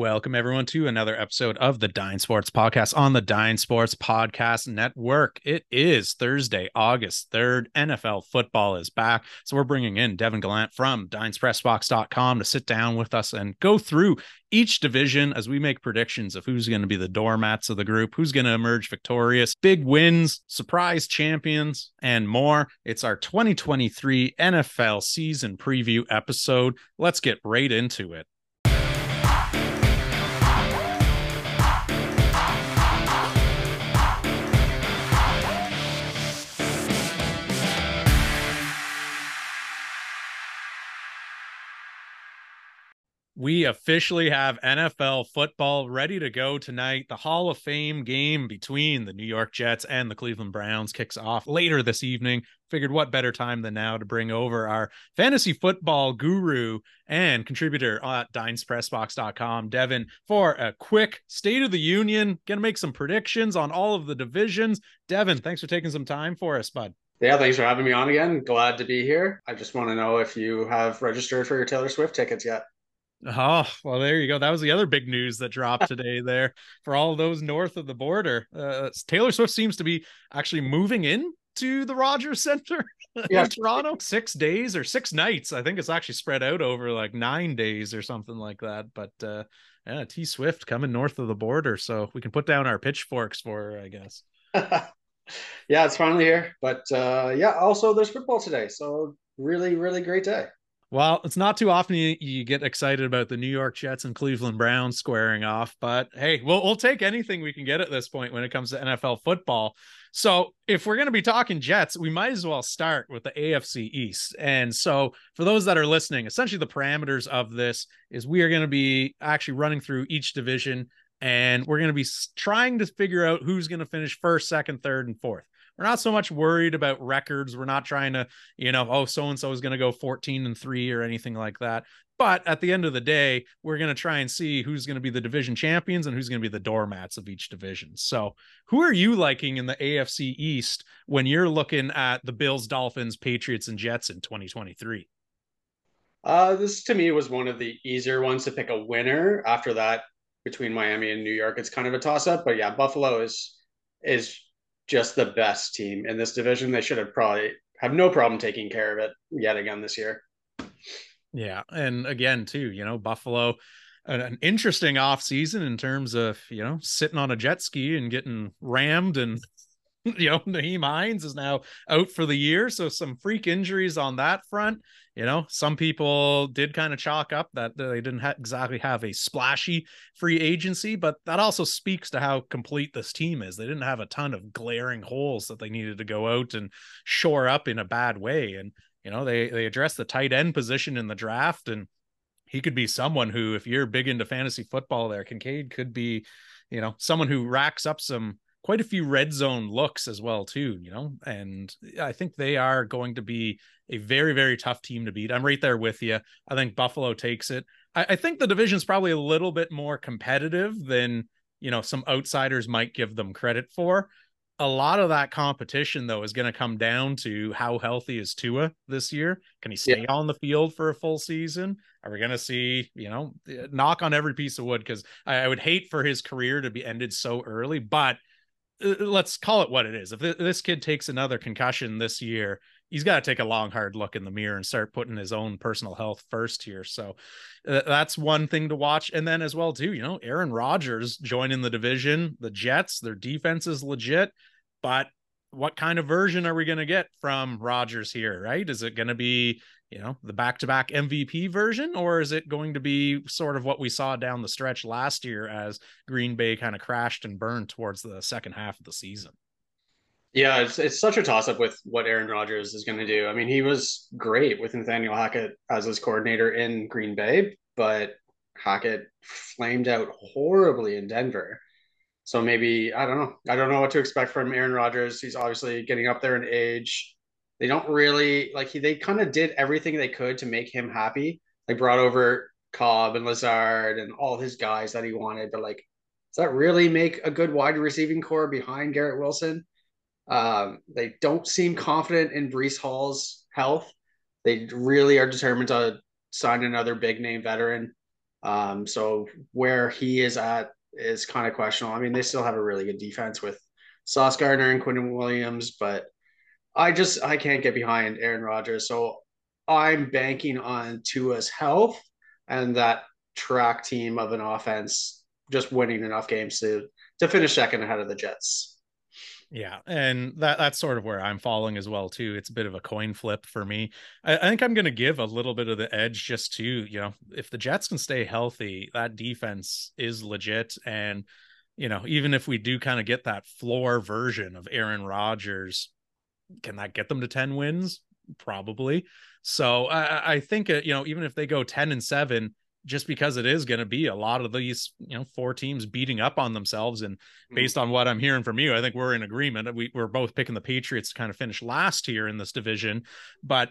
Welcome everyone to another episode of the Dynes Sports Podcast on the Dynes Sports Podcast Network. It is Thursday, August 3rd. NFL football is back. So we're bringing in Devin Gallant from DynesPressBox.com to sit down with us and go through each division as we make predictions of who's going to be the doormats of the group, who's going to emerge victorious, big wins, surprise champions, and more. It's our 2023 NFL season preview episode. Let's get right into it. We officially have NFL football ready to go tonight. The Hall of Fame game between the New York Jets and the Cleveland Browns kicks off later this evening. Figured what better time than now to bring over our fantasy football guru and contributor at DynesPressBox.com, Devin, for a quick State of the Union. Gonna make some predictions on all of the divisions. Devin, thanks for taking some time for us, bud. Yeah, thanks for having me on again. Glad to be here. I just want to know if you have registered for your Taylor Swift tickets yet. Oh, well, there you go. That was the other big news that dropped today there for all those north of the border. Uh, Taylor Swift seems to be actually moving in to the Rogers Center yeah. in Toronto. Six days or six nights. I think it's actually spread out over like nine days or something like that. But uh, yeah, T Swift coming north of the border. So we can put down our pitchforks for her, I guess. yeah, it's finally here. But uh, yeah, also there's football today. So really, really great day. Well, it's not too often you, you, get excited about the New York Jets and Cleveland Browns squaring off, but hey, we'll we'll take anything we can get at this point when it comes to NFL football. So, if we're going to be talking Jets, we might as well start with the AFC East. And so, for those that are listening, essentially the parameters of this is we are going to be actually running through each division and we're going to be trying to figure out who's going to finish first, second, third, and fourth. We're not so much worried about records. We're not trying to, you know, oh, so and so is going to go 14 and three or anything like that. But at the end of the day, we're going to try and see who's going to be the division champions and who's going to be the doormats of each division. So, who are you liking in the AFC East when you're looking at the Bills, Dolphins, Patriots, and Jets in 2023? Uh, this to me was one of the easier ones to pick a winner. After that, between Miami and New York, it's kind of a toss up. But yeah, Buffalo is is just the best team in this division. They should have probably have no problem taking care of it yet again this year. Yeah, and again too, you know, Buffalo an, interesting off season in terms of, you know, sitting on a jet ski and getting rammed and you know, Nyheim Hines is now out for the year. So some freak injuries on that front. You know, some people did kind of chalk up that they didn't ha- exactly have a splashy free agency, but that also speaks to how complete this team is. They didn't have a ton of glaring holes that they needed to go out and shore up in a bad way. And, you know, they they addressed the tight end position in the draft and he could be someone who, if you're big into fantasy football there, Kincaid could be, you know, someone who racks up some quite a few red zone looks as well too you know and i think they are going to be a very very tough team to beat i'm right there with you i think buffalo takes it i, I think the division is probably a little bit more competitive than you know some outsiders might give them credit for a lot of that competition though is going to come down to how healthy is Tua this year. Can he stay yeah. on the field for a full season? Are we going to see, you know, eh, knock on every piece of wood because I, would hate for his career to be ended so early, but let's call it what it is. If this kid takes another concussion this year, he's got to take a long, hard look in the mirror and start putting his own personal health first here. So uh, that's one thing to watch. And then as well too, you know, Aaron Rodgers joining the division, the Jets, their defense is legit, but what kind of version are we going to get from Rodgers here? Right? Is it going to be you know the back-to-back MVP version or is it going to be sort of what we saw down the stretch last year as Green Bay kind of crashed and burned towards the second half of the season? Yeah, it's it's such a toss up with what Aaron Rodgers is going to do. I mean, he was great with Nathaniel Hackett as his coordinator in Green Bay, but Hackett flamed out horribly in Denver. So maybe I don't know. I don't know what to expect from Aaron Rodgers. He's obviously getting up there in age they don't really like he they kind of did everything they could to make him happy. They brought over Cobb and Lazard and all his guys that he wanted, but like, does that really make a good wide receiving core behind Garrett Wilson? Um, they don't seem confident in Breece Hall's health. They really are determined to sign another big name veteran. Um, so where he is at is kind of questionable. I mean, they still have a really good defense with Sauce Gardner and Quinnen Williams, but I just I can't get behind Aaron Rodgers. So I'm banking on Tua's health and that track team of an offense just winning enough games to to finish second ahead of the Jets. Yeah, and that that's sort of where I'm falling as well too. It's a bit of a coin flip for me. I, I think I'm going to give a little bit of the edge just to you know if the Jets can stay healthy, that defense is legit, and you know even if we do kind of get that floor version of Aaron Rodgers, can that get them to ten wins? Probably. So I, I think uh, you know even if they go ten and seven, just because it is going to be a lot of these, you know, four teams beating up on themselves. And mm-hmm. based on what I'm hearing from you, I think we're in agreement. We, we're both picking the Patriots to kind of finish last here in this division. But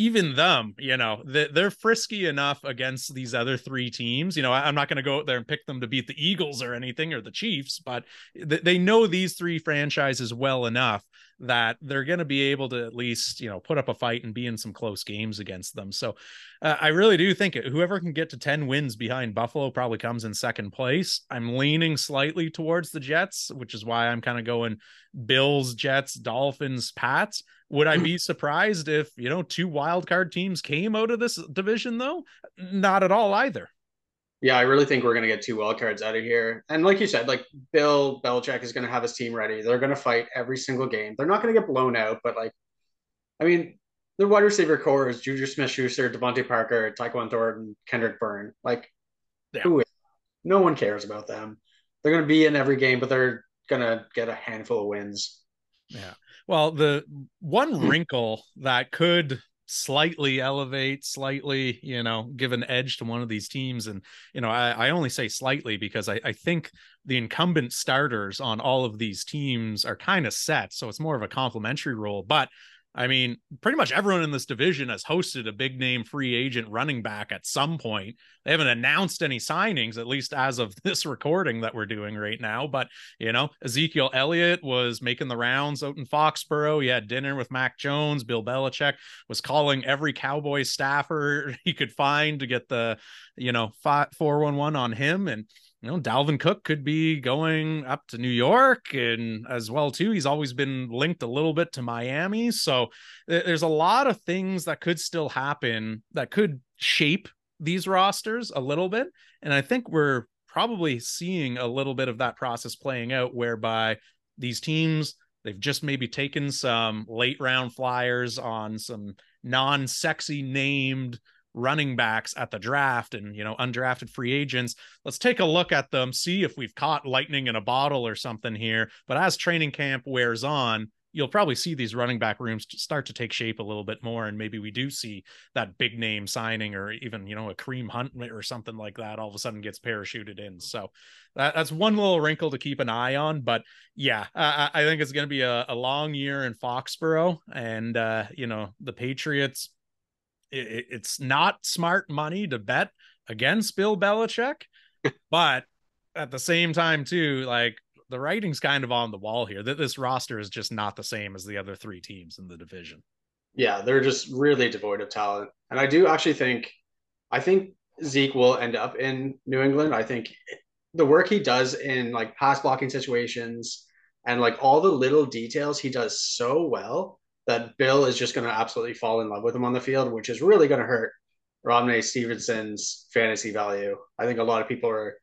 even them, you know, they're frisky enough against these other three teams. You know, I'm not going to go out there and pick them to beat the Eagles or anything or the Chiefs, but they know these three franchises well enough that they're going to be able to at least you know put up a fight and be in some close games against them. So uh, i really do think whoever can get to 10 wins behind buffalo probably comes in second place. I'm leaning slightly towards the jets which is why i'm kind of going bills jets dolphins pats would i be surprised if you know two wild card teams came out of this division though not at all either yeah, I really think we're going to get two wild cards out of here. And like you said, like Bill Belichick is going to have his team ready. They're going to fight every single game. They're not going to get blown out, but like, I mean, the wide receiver core is Juju Smith Schuster, DeVante Parker, Tyquan Thornton, Kendrick Bourne. Like, yeah. who is? No one cares about them. They're going to be in every game, but they're going to get a handful of wins. Yeah. Well, the one hmm. wrinkle that could slightly elevate, slightly, you know, give an edge to one of these teams. And, you know, I, I only say slightly because I, I think the incumbent starters on all of these teams are kind of set. So it's more of a complementary role. But I mean, pretty much everyone in this division has hosted a big name free agent running back at some point. They haven't announced any signings, at least as of this recording that we're doing right now. But, you know, Ezekiel Elliott was making the rounds out in Foxborough. He had dinner with Mac Jones. Bill Belichick was calling every Cowboys staffer he could find to get the, you know, 411 on him. And, you know, Dalvin Cook could be going up to New York and as well too. He's always been linked a little bit to Miami, so there's a lot of things that could still happen that could shape these rosters a little bit. And I think we're probably seeing a little bit of that process playing out whereby these teams they've just maybe taken some late round flyers on some non-sexy named running backs at the draft and you know undrafted free agents let's take a look at them see if we've caught lightning in a bottle or something here. But as training camp wears on you'll probably see these running back rooms start to take shape a little bit more. And maybe we do see that big name signing or even you know a Kareem Hunt or something like that all of a sudden gets parachuted in. So that, that's one little wrinkle to keep an eye on. But yeah i, I think it's going to be a, a, long year in foxborough. And uh you know the patriots it, it's not smart money to bet against Bill Belichick, but at the same time, too, like the writing's kind of on the wall here that this roster is just not the same as the other three teams in the division. Yeah, they're just really devoid of talent. And I do actually think, I think Zeke will end up in New England. I think the work he does in like pass blocking situations and like all the little details he does so well that Bill is just going to absolutely fall in love with him on the field, which is really going to hurt Rhamondre Stevenson's fantasy value. I think a lot of people are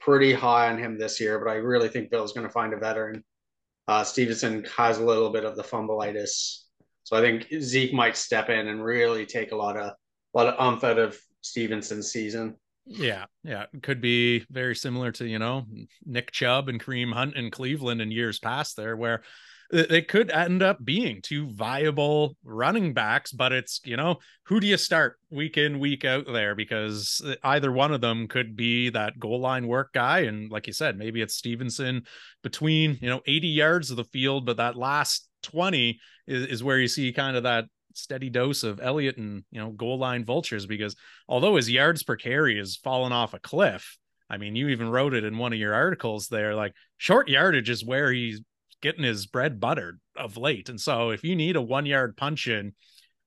pretty high on him this year, but I really think Bill's going to find a veteran. Uh, Stevenson has a little bit of the fumbleitis, so I think Zeke might step in and really take a lot of a lot of umph out of Stevenson's season. Yeah, yeah, could be very similar to you know Nick Chubb and Kareem Hunt in Cleveland in years past there, where they could end up being two viable running backs, but it's, you know, who do you start week in, week out there? Because uh, either one of them could be that goal line work guy. And like you said, maybe it's Stevenson between, you know, 80 yards of the field, but that last 20 is, is where you see kind of that steady dose of Elliott and, you know, goal line vultures. Because although his yards per carry has fallen off a cliff, I mean, you even wrote it in one of your articles there. Like short yardage is where he's getting his bread buttered of late. And so if you need a one yard punch in,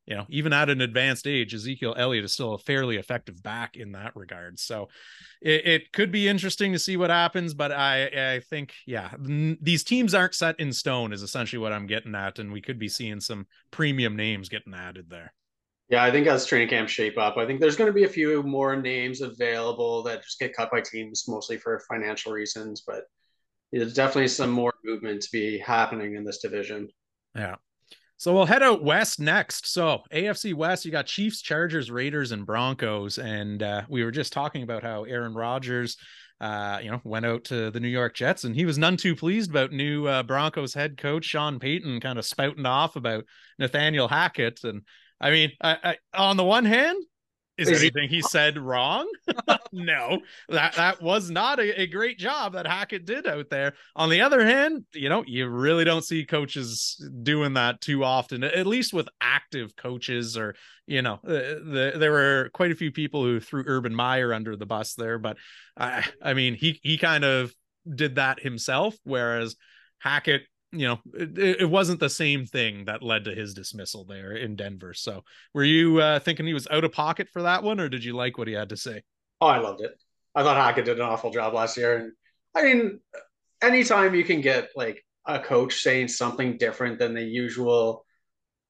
you know, even at an advanced age, Ezekiel Elliott is still a fairly effective back in that regard. So it, it could be interesting to see what happens, but I I think yeah, n- these teams aren't set in stone is essentially what I'm getting at, and we could be seeing some premium names getting added there. Yeah, I think as training camp shape up, I think there's going to be a few more names available that just get cut by teams, mostly for financial reasons. But there's definitely some more movement to be happening in this division. Yeah. So we'll head out west next. So AFC West, you got Chiefs, Chargers, Raiders, and Broncos. And uh, we were just talking about how Aaron Rodgers, uh, you know, went out to the New York Jets, and he was none too pleased about new uh, Broncos head coach Sean Payton kind of spouting off about Nathaniel Hackett. And I mean, I, I, on the one hand, is, is anything he said wrong? no, that that was not a, a, great job that Hackett did out there. On the other hand, you know, you really don't see coaches doing that too often, at least with active coaches or, you know, uh, the, there were quite a few people who threw Urban Meyer under the bus there, but I, I mean, he, he kind of did that himself, whereas Hackett you know, it, it, wasn't the same thing that led to his dismissal there in Denver. So, were you uh, thinking he was out of pocket for that one, or did you like what he had to say? Oh, I loved it. I thought Hackett did an awful job last year, and I mean, anytime you can get like a coach saying something different than the usual,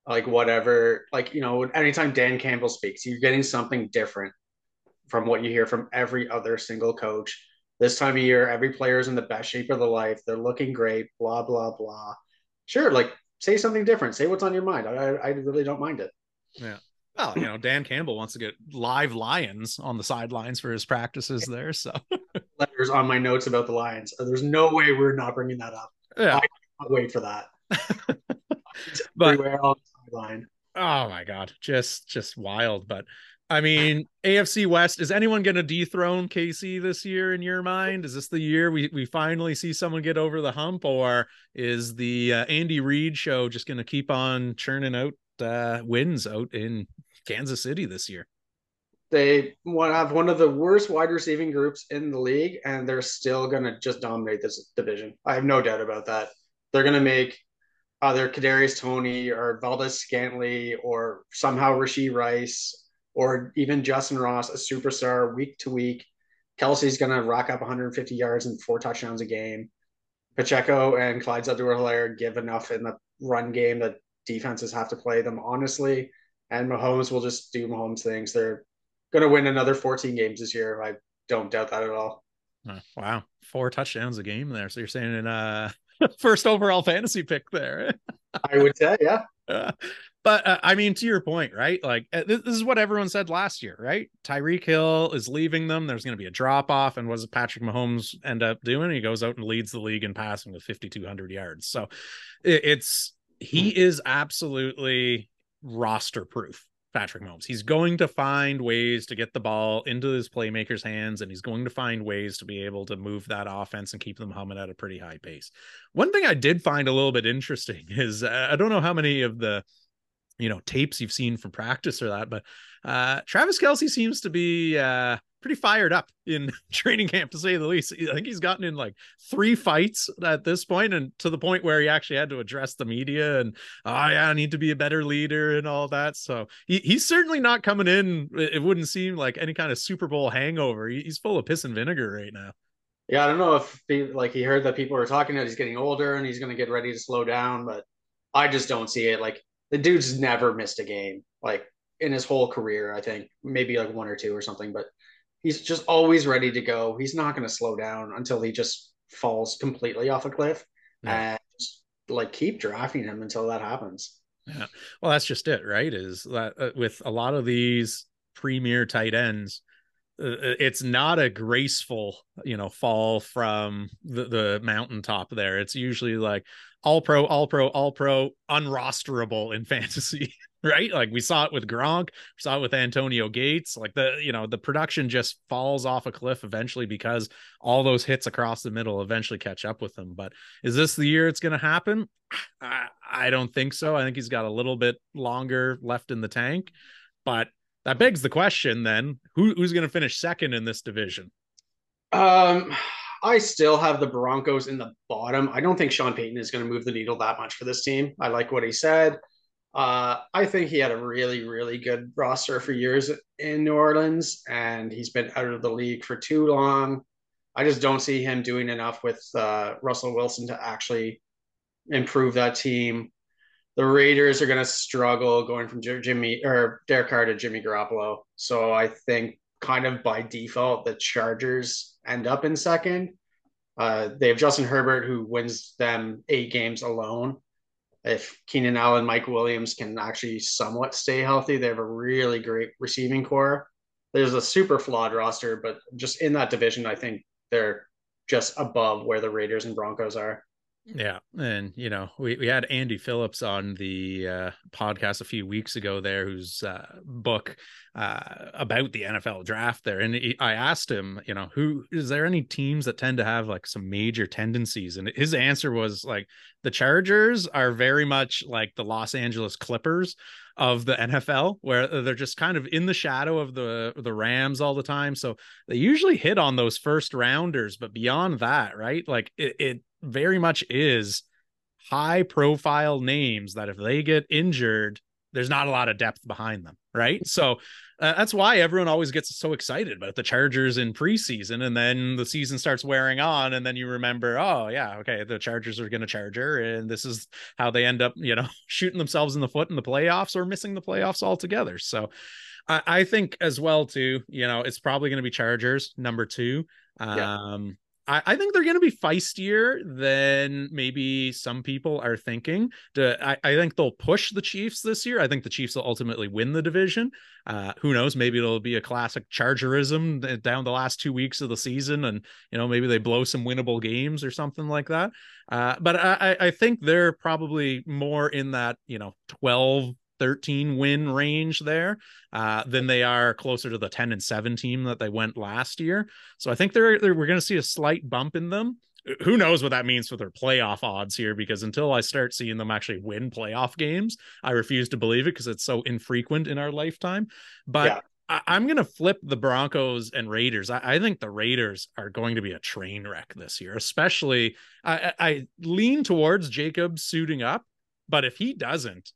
like whatever, like you know, anytime Dan Campbell speaks, you're getting something different from what you hear from every other single coach this time of year, every player is in the best shape of their life. They're looking great, blah, blah, blah. Sure, like say something different. Say what's on your mind. I, I really don't mind it. Yeah. Well, you know, Dan Campbell wants to get live lions on the sidelines for his practices there. So letters on my notes about the lions. There's no way we're not bringing that up. Yeah. I can't wait for that. but, everywhere on the sideline. Oh my god, just just wild. But I mean, AFC West, is anyone going to dethrone KC this year in your mind? Is this the year we, we finally see someone get over the hump, or is the uh, Andy Reid show just going to keep on churning out uh, wins out in Kansas City this year? They have one of the worst wide receiving groups in the league, and they're still going to just dominate this division. I have no doubt about that. They're going to make either Kadarius Toney or Valdes-Scantling or somehow Rashee Rice or even Justin Ross, a superstar week to week. Kelce's going to rack up 150 yards and four touchdowns a game. Pacheco and Clyde Edwards-Helaire give enough in the run game that defenses have to play them honestly. And Mahomes will just do Mahomes things. They're going to win another 14 games this year. I don't doubt that at all. Oh, wow. Four touchdowns a game there. So you're saying in uh first overall fantasy pick there. I would say, yeah. Uh, but uh, I mean, to your point, right? Like uh, this, this, is what everyone said last year, right? Tyreek Hill is leaving them. There's going to be a drop off, and what does Patrick Mahomes end up doing? He goes out and leads the league in passing with 5,200 yards. So it, it's he is absolutely roster proof. Patrick Mahomes. He's going to find ways to get the ball into his playmakers' hands, and he's going to find ways to be able to move that offense and keep them humming at a pretty high pace. One thing I did find a little bit interesting is uh, I don't know how many of the you know tapes you've seen from practice or that but uh travis kelce seems to be uh pretty fired up in training camp to say the least. I think he's gotten in like three fights at this point and to the point where he actually had to address the media and oh yeah i need to be a better leader and all that. So he, he's certainly not coming in it wouldn't seem like any kind of super bowl hangover. He's full of piss and vinegar right now. Yeah i don't know if he, like he heard that people were talking that he's getting older and he's going to get ready to slow down but i just don't see it. Like the dude's never missed a game like in his whole career. I think maybe like one or two or something, but he's just always ready to go. He's not going to slow down until he just falls completely off a cliff, yeah. and just, like keep drafting him until that happens. Yeah, well, that's just it, right? Is that uh, with a lot of these premier tight ends, uh, uh, it's not a graceful you know fall from the, the mountaintop there it's usually like all pro all pro all pro unrosterable in fantasy right? Like we saw it with gronk we saw it with antonio gates like the you know the production just falls off a cliff eventually because all those hits across the middle eventually catch up with them. But is this the year it's going to happen? I, I don't think so. I think he's got a little bit longer left in the tank. But that begs the question then who, who's going to finish second in this division? Um, I still have the Broncos in the bottom. I don't think Sean Payton is going to move the needle that much for this team. I like what he said. Uh, I think he had a really, really good roster for years in New Orleans, and he's been out of the league for too long. I just don't see him doing enough with uh, Russell Wilson to actually improve that team. The Raiders are going to struggle going from Jimmy or Derek Carr to Jimmy Garoppolo. So I think kind of by default, the Chargers end up in second. Uh, they have Justin Herbert, who wins them eight games alone. If Keenan Allen, Mike Williams can actually somewhat stay healthy, they have a really great receiving core. There's a super flawed roster, but just in that division, I think they're just above where the Raiders and Broncos are. Yeah, and you know we, we had Andy Phillips on the uh, podcast a few weeks ago there, whose uh, book uh, about the NFL draft there, and he, I asked him, you know, who is there any teams that tend to have like some major tendencies, and his answer was like the Chargers are very much like the Los Angeles Clippers of the NFL, where they're just kind of in the shadow of the the Rams all the time. So they usually hit on those first rounders, but beyond that, right? Like it, it very much is high profile names that if they get injured, there's not a lot of depth behind them, right? So uh, that's why everyone always gets so excited about the Chargers in preseason, and then the season starts wearing on, and then you remember, oh yeah, okay, the Chargers are going to Charger, and this is how they end up, you know, shooting themselves in the foot in the playoffs or missing the playoffs altogether. So I, I think as well too, you know, it's probably going to be Chargers number two. Um, yeah. I, I think they're going to be feistier than maybe some people are thinking. To, I, I think they'll push the Chiefs this year. I think the Chiefs will ultimately win the division. Uh, who knows? Maybe it'll be a classic Chargerism down the last two weeks of the season, and you know maybe they blow some winnable games or something like that. Uh, but I, I think they're probably more in that you know 12 13 win range there uh, than they are closer to the 10 and 7 team that they went last year. So I think they're, they're we're going to see a slight bump in them. Who knows what that means for their playoff odds here? Because until I start seeing them actually win playoff games, I refuse to believe it because it's so infrequent in our lifetime. But yeah. I, am going to flip the Broncos and Raiders. I, I, think the Raiders are going to be a train wreck this year, especially I, I lean towards Jacob suiting up. But if he doesn't,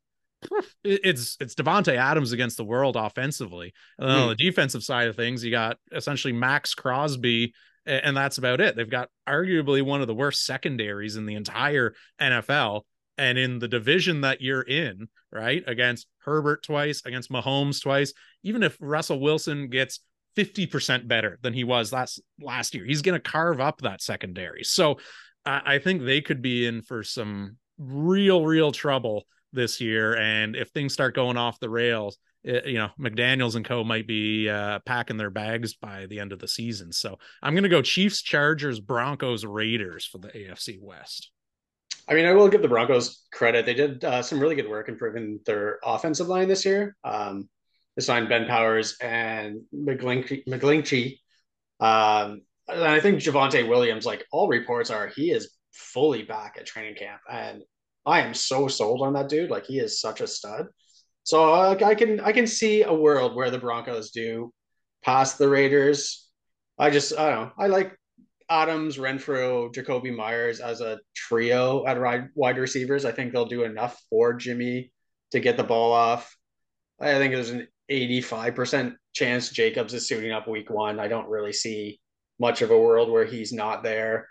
it's it's Davante Adams against the world offensively. And on hmm. the defensive side of things, you got essentially Maxx Crosby, and that's about it. They've got arguably one of the worst secondaries in the entire NFL. And in the division that you're in, right, against Herbert twice, against Mahomes twice, even if Russell Wilson gets 50% better than he was last last year, he's going to carve up that secondary. So I, I think they could be in for some real, real trouble this year. And if things start going off the rails, it, you know, McDaniels and co might be uh, packing their bags by the end of the season. So I'm going to go Chiefs, Chargers, Broncos, Raiders for the AFC West. I mean, I will give the Broncos credit. They did uh, some really good work improving their offensive line this year. Um, they signed Ben Powers and McGlinchey. Um, and I think Javonte Williams, like all reports are, he is fully back at training camp. And I am so sold on that dude. Like he is such a stud. So I can I can see a world where the Broncos do pass the Raiders. I just I don't know. I like Adams, Renfrow, Jakobi Meyers as a trio at wide receivers. I think they'll do enough for Jimmy to get the ball off. I think there's an 85% chance Jacobs is suiting up week one. I don't really see much of a world where he's not there.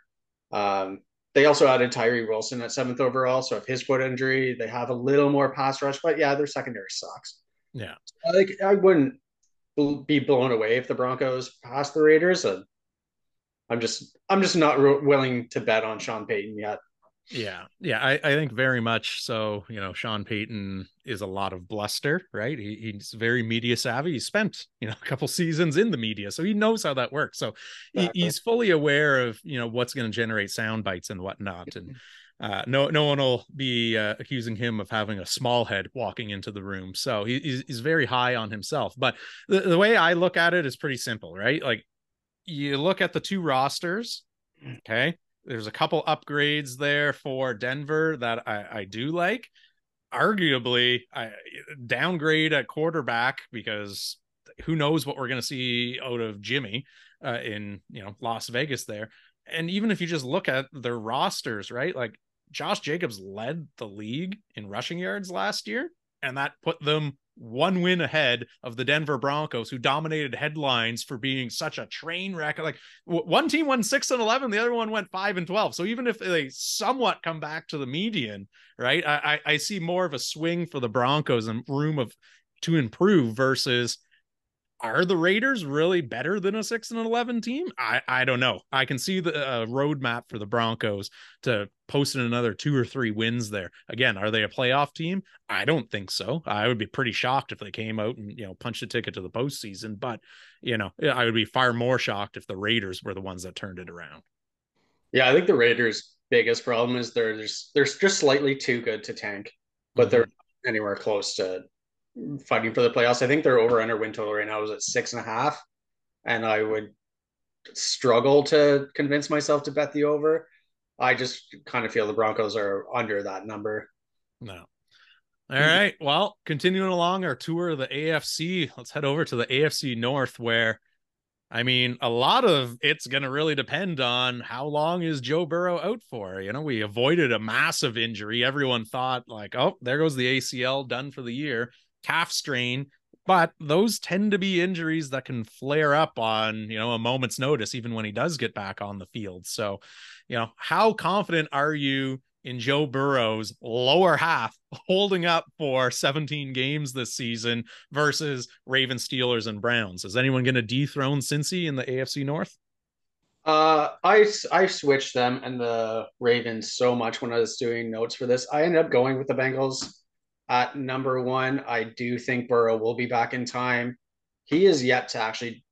Um, they also added Tyree Wilson at seventh overall. So if his foot injury, they have a little more pass rush, but yeah, their secondary sucks. Yeah. Like I wouldn't be blown away if the Broncos pass the Raiders. Uh, I'm just I'm just not willing to bet on Sean Payton yet. Yeah, yeah, I, I think very much so. You know, Sean Payton is a lot of bluster, right? He, he's very media savvy. He spent you know a couple seasons in the media, so he knows how that works. So exactly. he, he's fully aware of you know what's going to generate sound bites and whatnot. And uh, no no one will be uh, accusing him of having a small head walking into the room. So he, he's, he's very high on himself. But the, the way I look at it is pretty simple, right? Like you look at the two rosters, okay there's a couple upgrades there for Denver that I, I do like. Arguably, I downgrade at quarterback because who knows what we're going to see out of Jimmy uh, in you know Las Vegas there. And even if you just look at their rosters, right? Like Josh Jacobs led the league in rushing yards last year. and that put them one win ahead of the Denver Broncos, who dominated headlines for being such a train wreck. Like one team won six and eleven, the other one went five and twelve. So even if they somewhat come back to the median, right, I, I see more of a swing for the Broncos and room of to improve versus are the Raiders really better than a six and eleven team? I I don't know. I can see the uh, roadmap for the Broncos to post in another two or three wins there. Again, are they a playoff team? I don't think so. I would be pretty shocked if they came out and you know punched a ticket to the postseason. But you know, I would be far more shocked if the Raiders were the ones that turned it around. Yeah, I think the Raiders' biggest problem is they're just they're just slightly too good to tank, but mm-hmm. they're anywhere close to fighting for the playoffs. I think their over under win total right now is at six and a half, and I would struggle to convince myself to bet the over. I just kind of feel the Broncos are under that number. No. All right. Well, continuing along our tour of the AFC, let's head over to the AFC North, where I mean, a lot of it's going to really depend on how long is Joe Burrow out for. You know, we avoided a massive injury. Everyone thought, like, oh, there goes the ACL done for the year calf strain but those tend to be injuries that can flare up on you know a moment's notice even when he does get back on the field so you know how confident are you in Joe Burrow's lower half holding up for 17 games this season versus Ravens, Steelers, and Browns. Is anyone going to dethrone Cincy in the AFC North? Uh, I I switched them and the Ravens so much when I was doing notes for this. I ended up going with the Bengals at number one. I do think Burrow will be back in time. He is yet to actually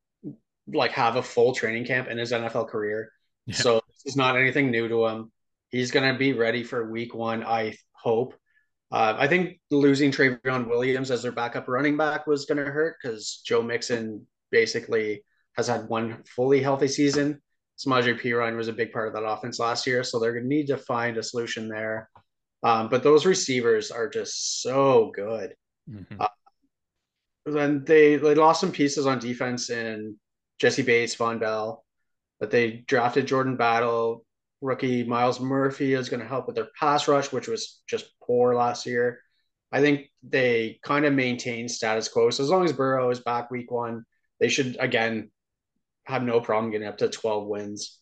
like have a full training camp in his NFL career. Yeah. So this is not anything new to him. He's going to be ready for week one, I hope. Uh, I think losing Trayveon Williams as their backup running back was going to hurt because Joe Mixon basically has had one fully healthy season. Samaje Perine was a big part of that offense last year, so they're going to need to find a solution there. Um, but those receivers are just so good. Mm-hmm. Uh, then they they lost some pieces on defense in Jessie Bates, Vonn Bell, but they drafted Jordan Battle. Rookie Myles Murphy is going to help with their pass rush, which was just poor last year. I think they kind of maintain status quo. So as long as Burrow is back week one, they should again have no problem getting up to 12 wins.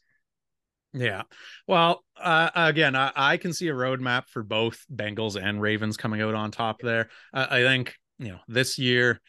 Yeah. Well, uh, again, I, I, can see a roadmap for both Bengals and Ravens coming out on top there. Uh, I think, you know, this year,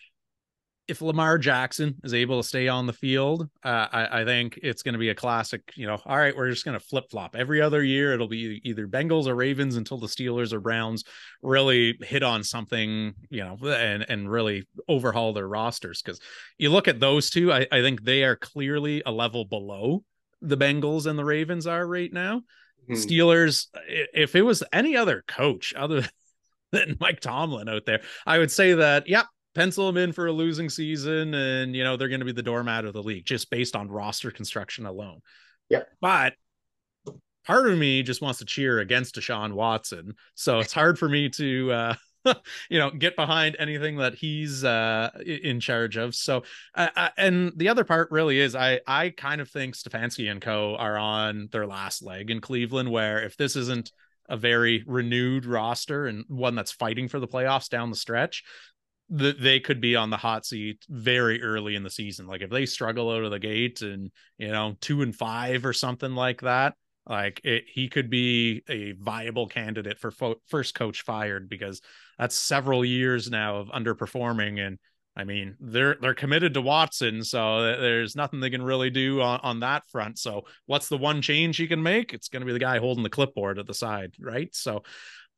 if Lamar Jackson is able to stay on the field, uh, I, I, think it's going to be a classic. You know, all right, we're just going to flip flop every other year. It'll be either Bengals or Ravens until the Steelers or Browns really hit on something, you know, and and really overhaul their rosters. Because you look at those two, I, I think they are clearly a level below the Bengals and the Ravens are right now. Mm-hmm. Steelers, if it was any other coach other than Mike Tomlin out there, I would say that, yeah, pencil them in for a losing season and, you know, they're going to be the doormat of the league just based on roster construction alone. Yeah. But part of me just wants to cheer against Deshaun Watson. So it's hard for me to, uh, you know get behind anything that he's uh in charge of. So uh, uh, and the other part really is i i kind of think stefanski and co are on their last leg in cleveland where if this isn't a very renewed roster and one that's fighting for the playoffs down the stretch that they could be on the hot seat very early in the season. Like if they struggle out of the gate and you know two and five or something like that like it, he could be a viable candidate for fo- first coach fired because that's several years now of underperforming and I mean, they're they're committed to Watson, so there's nothing they can really do on, on that front. So, what's the one change he can make? It's going to be the guy holding the clipboard at the side, right? So,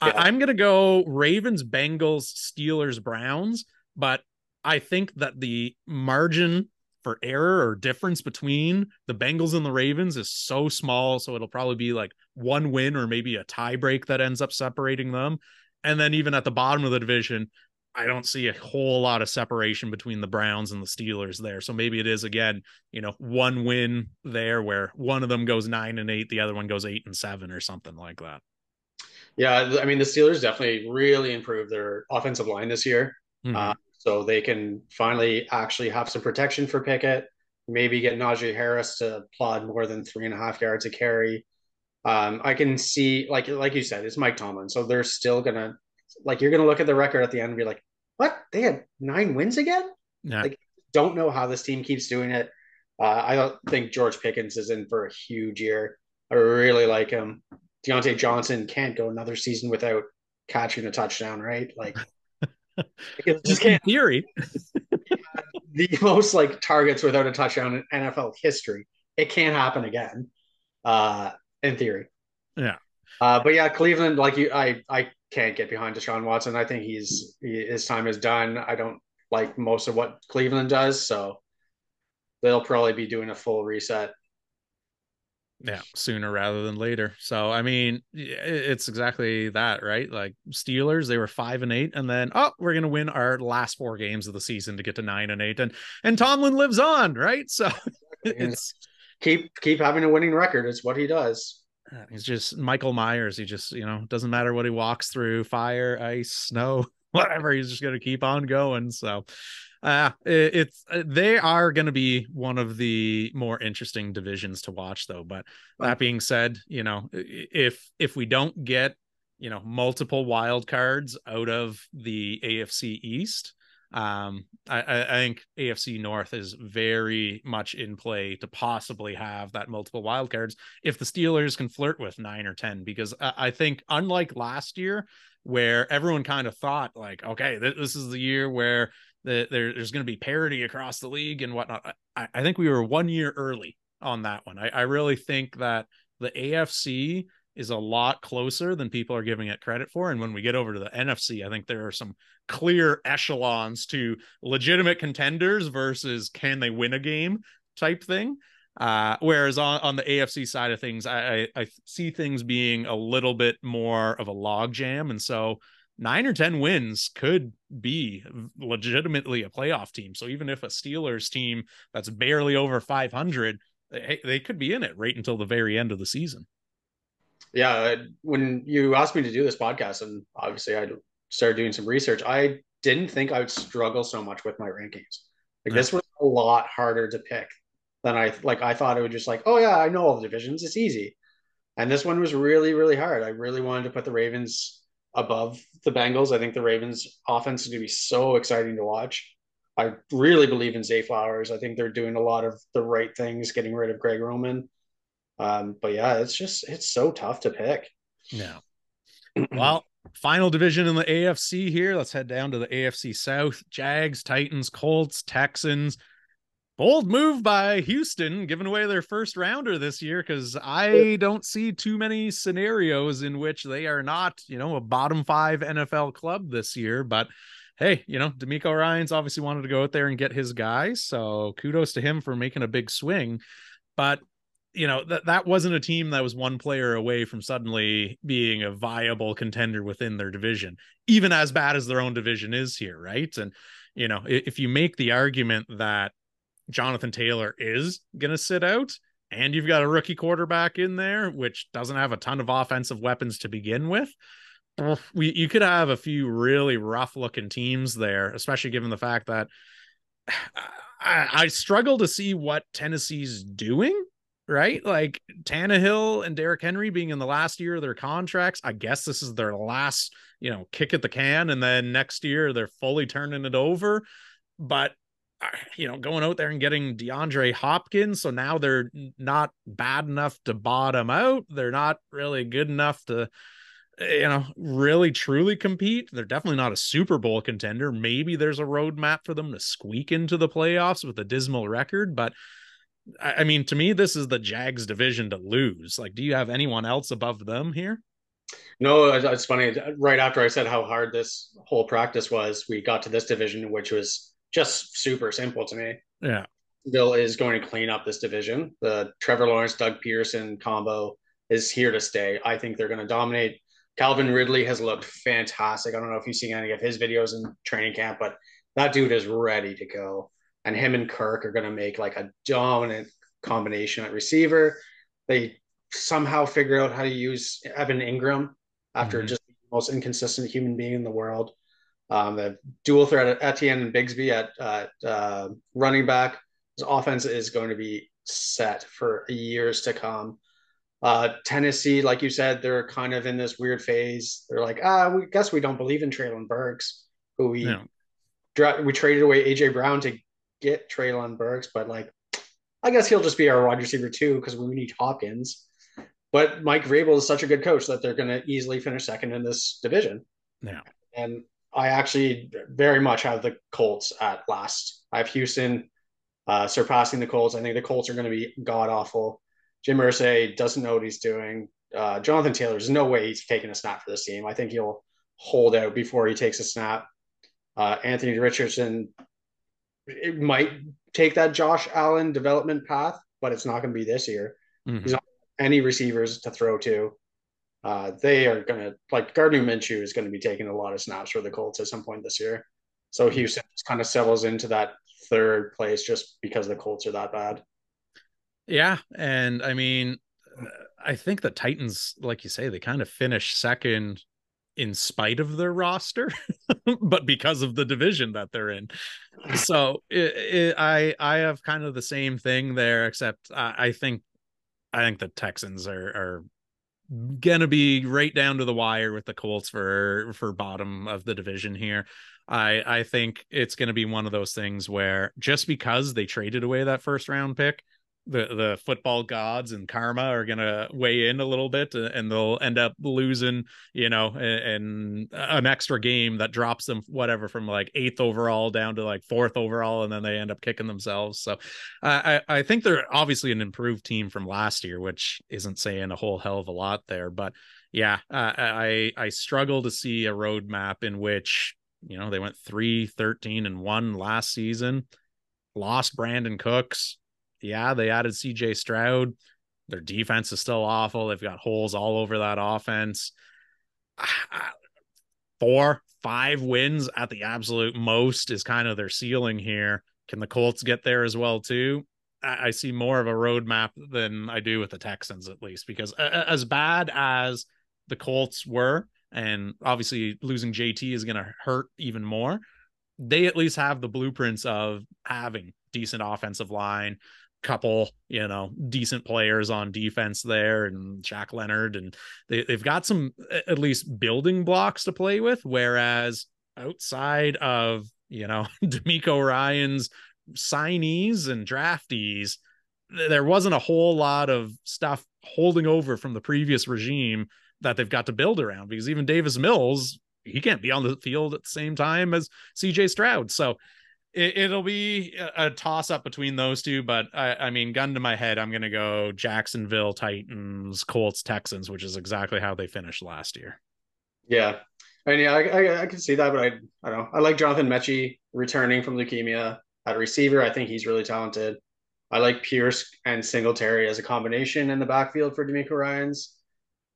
yeah. I, I'm going to go Ravens, Bengals, Steelers, Browns, but I think that the margin for error or difference between the Bengals and the Ravens is so small. So it'll probably be like one win or maybe a tie break that ends up separating them. And then even at the bottom of the division, I don't see a whole lot of separation between the Browns and the Steelers there. So maybe it is again, you know, one win there where one of them goes nine and eight, the other one goes eight and seven or something like that. Yeah, I mean the Steelers definitely really improved their offensive line this year. Mm-hmm. Uh, so they can finally actually have some protection for Pickett. Maybe get Najee Harris to plod more than three and a half yards a carry. Um, I can see, like like you said, it's Mike Tomlin, so they're still gonna like you're going to look at the record at the end and be like, what? They had nine wins again? Yeah. Like, don't know how this team keeps doing it. Uh, I don't think George Pickens is in for a huge year. I really like him. Diontae Johnson can't go another season without catching a touchdown, right? Like, just in theory. the most like targets without a touchdown in NFL history. It can't happen again, uh, in theory. Yeah. Uh, but yeah, Cleveland, like you, I, I can't get behind Deshaun Watson. I think he's he, his time is done. I don't like most of what Cleveland does, so they'll probably be doing a full reset. Yeah, sooner rather than later. So I mean, it's exactly that, right? Like Steelers, they were five and eight, and then oh, we're gonna win our last four games of the season to get to nine and eight, and and Tomlin lives on, right? So it's keep keep having a winning record. It's what he does. He's just Michael Myers. He just, you know, doesn't matter what he walks through fire, ice, snow, whatever. He's just going to keep on going. So, uh, it, it's they are going to be one of the more interesting divisions to watch, though. But that being said, you know, if if we don't get you know multiple wild cards out of the AFC East, um, I, I think AFC North is very much in play to possibly have that multiple wildcards if the Steelers can flirt with nine or 10, because I, think, unlike last year, where everyone kind of thought, like, okay, this is the year where the, there, there's going to be parity across the league and whatnot. I, I think we were one year early on that one. I, I really think that the AFC is a lot closer than people are giving it credit for. And when we get over to the NFC, I think there are some clear echelons to legitimate contenders versus can they win a game type thing. Uh, whereas on, on the AFC side of things, I, I, I see things being a little bit more of a logjam. And so nine or 10 wins could be legitimately a playoff team. So even if a Steelers team that's barely over 500, they, they could be in it right until the very end of the season yeah, when you asked me to do this podcast, and obviously I started doing some research, I didn't think I would struggle so much with my rankings. Like this was a lot harder to pick than I like. I thought it would just like, oh yeah, I know all the divisions, it's easy. And this one was really, really hard. I really wanted to put the Ravens above the Bengals. I think the Ravens offense is going to be so exciting to watch. I really believe in Zay Flowers. I think they're doing a lot of the right things, getting rid of Greg Roman. Um, but yeah, it's just it's so tough to pick. Yeah. well, final division in the AFC here. Let's head down to the AFC South. Jags, Titans, Colts, Texans. Bold move by Houston, giving away their first rounder this year because I don't see too many scenarios in which they are not, you know, a bottom five NFL club this year. But hey, you know, DeMeco Ryans obviously wanted to go out there and get his guys. So kudos to him for making a big swing. But you know that that wasn't a team that was one player away from suddenly being a viable contender within their division even as bad as their own division is here right and you know if you make the argument that Jonathan Taylor is going to sit out and you've got a rookie quarterback in there which doesn't have a ton of offensive weapons to begin with we you could have a few really rough looking teams there especially given the fact that I, I struggle to see what Tennessee's doing right? Like Tannehill and Derrick Henry being in the last year of their contracts. I guess this is their last, you know, kick at the can, and then next year they're fully turning it over. But Uh, you know, going out there and getting DeAndre Hopkins, so now they're not bad enough to bottom out. They're not really good enough to eh, you know, really truly compete. They're definitely not a Super Bowl contender. Maybe there's a roadmap for them to squeak into the playoffs with a dismal record, but I mean, to me, this is the Jags division to lose. Like, do you have anyone else above them here? No, it's funny. Uh, right after I said how hard this whole practice was, we got to this division, which was just super simple to me. Yeah. Bill is going to clean up this division. The Trevor Lawrence, Doug Pederson combo is here to stay. I think they're going to dominate. Calvin Ridley has looked fantastic. I don't know if you've seen any of his videos in training camp, but that dude is ready to go and him and Kirk are going to make like a dominant combination at receiver. They somehow figure out how to use Evan Engram after mm-hmm. just the most inconsistent human being in the world. Um, the dual threat at Etienne and Bigsby at, at uh, running back. His offense is going to be set for years to come. Uh, Tennessee, like you said, they're kind of in this weird phase. They're like, ah, we guess we don't believe in Treylon Burks, who we yeah. dra- we traded away AJ Brown to get Treylon Burks, but like, I guess he'll just be our wide receiver too because we need Hopkins. But Mike Vrabel is such a good coach that they're going to easily finish second in this division. Yeah, and I actually very much have the Colts at last. I have Houston uh, surpassing the Colts. I think the Colts are going to be god awful. Jim Irsay doesn't know what he's doing. Uh, Jonathan Taylor, there's no way he's taking a snap for this team. I think he'll hold out before he takes a snap. Uh, Anthony Richardson it might take that Josh Allen development path, but it's not going to be this year. Mm-hmm. He's not any receivers to throw to. Uh, they are going to like Gardner Minshew is going to be taking a lot of snaps for the Colts at some point this year. So mm-hmm. Houston just kind of settles into that third place just because the Colts are that bad. Yeah, and I mean, I think the Titans, like you say, they kind of finish second in spite of their roster, but because of the division that they're in. So it, it, I I have kind of the same thing there, except I, I think I think the Texans are are gonna be right down to the wire with the Colts for for bottom of the division here. I I think it's gonna be one of those things where just because they traded away that first round pick, the the football gods and karma are gonna weigh in a little bit, uh, and they'll end up losing, you know, in an extra game that drops them whatever from like eighth overall down to like fourth overall, and then they end up kicking themselves. So, I I think they're obviously an improved team from last year, which isn't saying a whole hell of a lot there, but yeah, uh, I I struggle to see a roadmap in which you know they went 3 13 and 1 last season lost brandin cooks yeah, they added CJ Stroud. Their defense is still awful. They've got holes all over that offense. Four, five wins at the absolute most is kind of their ceiling here. Can the Colts get there as well too? I, see more of a roadmap than I do with the Texans, at least, because as bad as the Colts were, and obviously losing JT is going to hurt even more. They at least have the blueprints of having decent offensive line, couple, you know, decent players on defense there and Shaq Leonard. And they, they've got some at least building blocks to play with. Whereas outside of, you know, DeMeco Ryans signees and draftees, there wasn't a whole lot of stuff holding over from the previous regime that they've got to build around because even Davis Mills, he can't be on the field at the same time as CJ Stroud. So it, will be a, toss up between those two, but I, I, mean, gun to my head, I'm going to go Jacksonville Titans, Colts Texans, which is exactly how they finished last year. Yeah, I mean, yeah, I, I, I can see that, but I I don't know. I like Jonathan Metchie returning from leukemia at receiver. I think he's really talented. I like Pierce and Singletary as a combination in the backfield for DeMeco Ryans.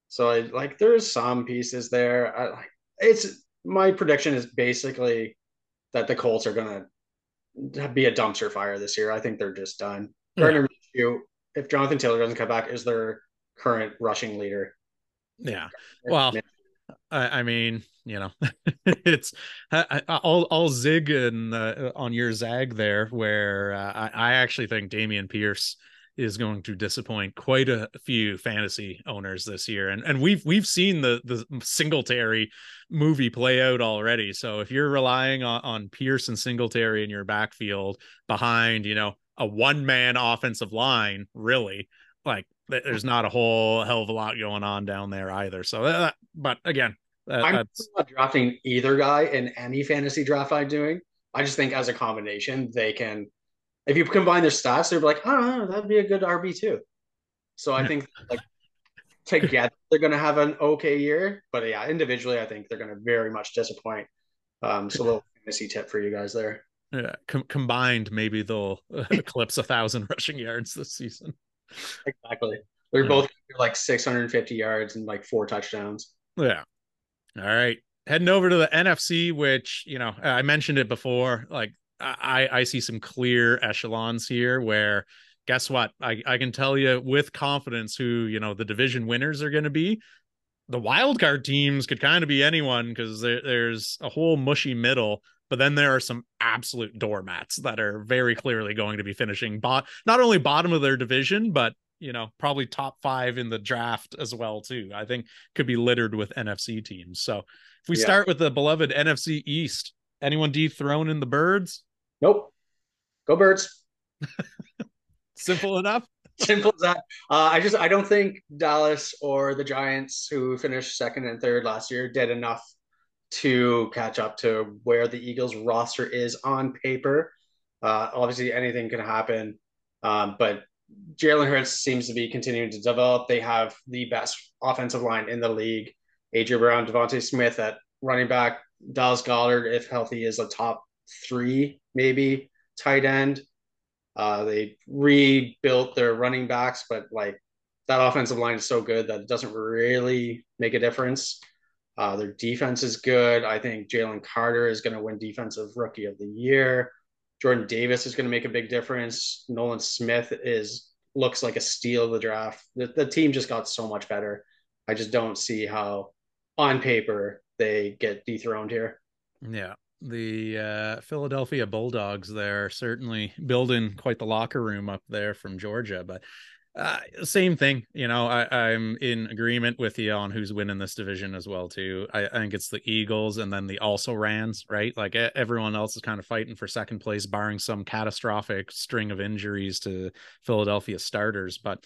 So I like there's some pieces there. I, it's my prediction is basically that the Colts are gonna be a dumpster fire this year. I think they're just done. Gardner yeah. if Jonathan Taylor doesn't come back, is their current rushing leader. Yeah. Well, I, I mean, you know, it's I, I'll zig and uh, on your zag there, where uh, I, I actually think Dameon Pierce is going to disappoint quite a few fantasy owners this year. And and we've we've seen the the Singletary movie play out already. So if you're relying on, on Pierce and Singletary in your backfield behind, you know, a one man offensive line, really, like there's not a whole hell of a lot going on down there either. So, uh, but again, that, I'm not drafting either guy in any fantasy draft I'm doing. I just think as a combination, they can if you combine their stats, they're like, oh, that'd be a good RB too. So I think like together they're going to have an okay year, but yeah, individually I think they're going to very much disappoint. Um, so a little fantasy tip for you guys there. Yeah, Com- combined, maybe they'll eclipse a thousand rushing yards this season. Exactly. They're yeah. both like 650 yards and like four touchdowns. Yeah. All right. Heading over to the NFC, which, you know, I mentioned it before, like I I see some clear echelons here where guess what? I, I can tell you with confidence who, you know, the division winners are going to be. The wild card teams could kind of be anyone because there, there's a whole mushy middle, but then there are some absolute doormats that are very clearly going to be finishing bot not only bottom of their division, but you know, probably top five in the draft as well too. I think could be littered with NFC teams. So if we yeah. start with the beloved NFC East, anyone dethroning the birds? Nope. Go birds. Simple enough. Simple as that. Uh, I just I don't think Dallas or the Giants, who finished second and third last year, did enough to catch up to where the Eagles roster is on paper. Uh, obviously, anything can happen, um, but Jalen Hurts seems to be continuing to develop. They have the best offensive line in the league. Adrian Brown, DeVonta Smith at running back, Dallas Goedert, if healthy, is a top three, maybe tight end. Uh, they rebuilt their running backs, but like that offensive line is so good that it doesn't really make a difference. Uh, their defense is good. I think Jalen Carter is going to win Defensive Rookie of the Year. Jordan Davis is going to make a big difference. Nolan Smith is looks like a steal of the draft. The, the team just got so much better. I just don't see how, on paper, they get dethroned here. Yeah, the uh, Philadelphia Bulldogs there certainly building quite the locker room up there from Georgia, but uh, same thing. You know, I, am in agreement with you on who's winning this division as well too. I, I, think it's the Eagles and then the also Rans, right? Like everyone else is kind of fighting for second place, barring some catastrophic string of injuries to Philadelphia starters. But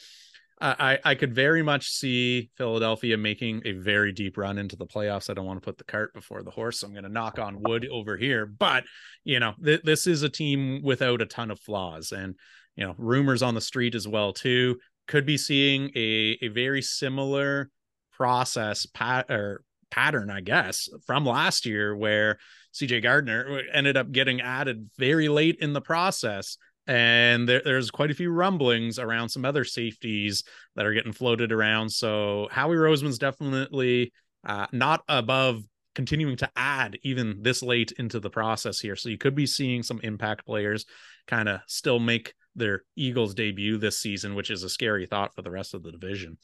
I, I could very much see Philadelphia making a very deep run into the playoffs. I don't want to put the cart before the horse. So I'm going to knock on wood over here. But, you know, th- this is a team without a ton of flaws. And you know rumors on the street as well too could be seeing a a very similar process pat or pattern i guess from last year where cj gardner uh, ended up getting added very late in the process and there, there's quite a few rumblings around some other safeties that are getting floated around so howie roseman's definitely uh, not above continuing to add even this late into the process here so you could be seeing some impact players kind of still make their Eagles debut this season, which is a scary thought for the rest of the division.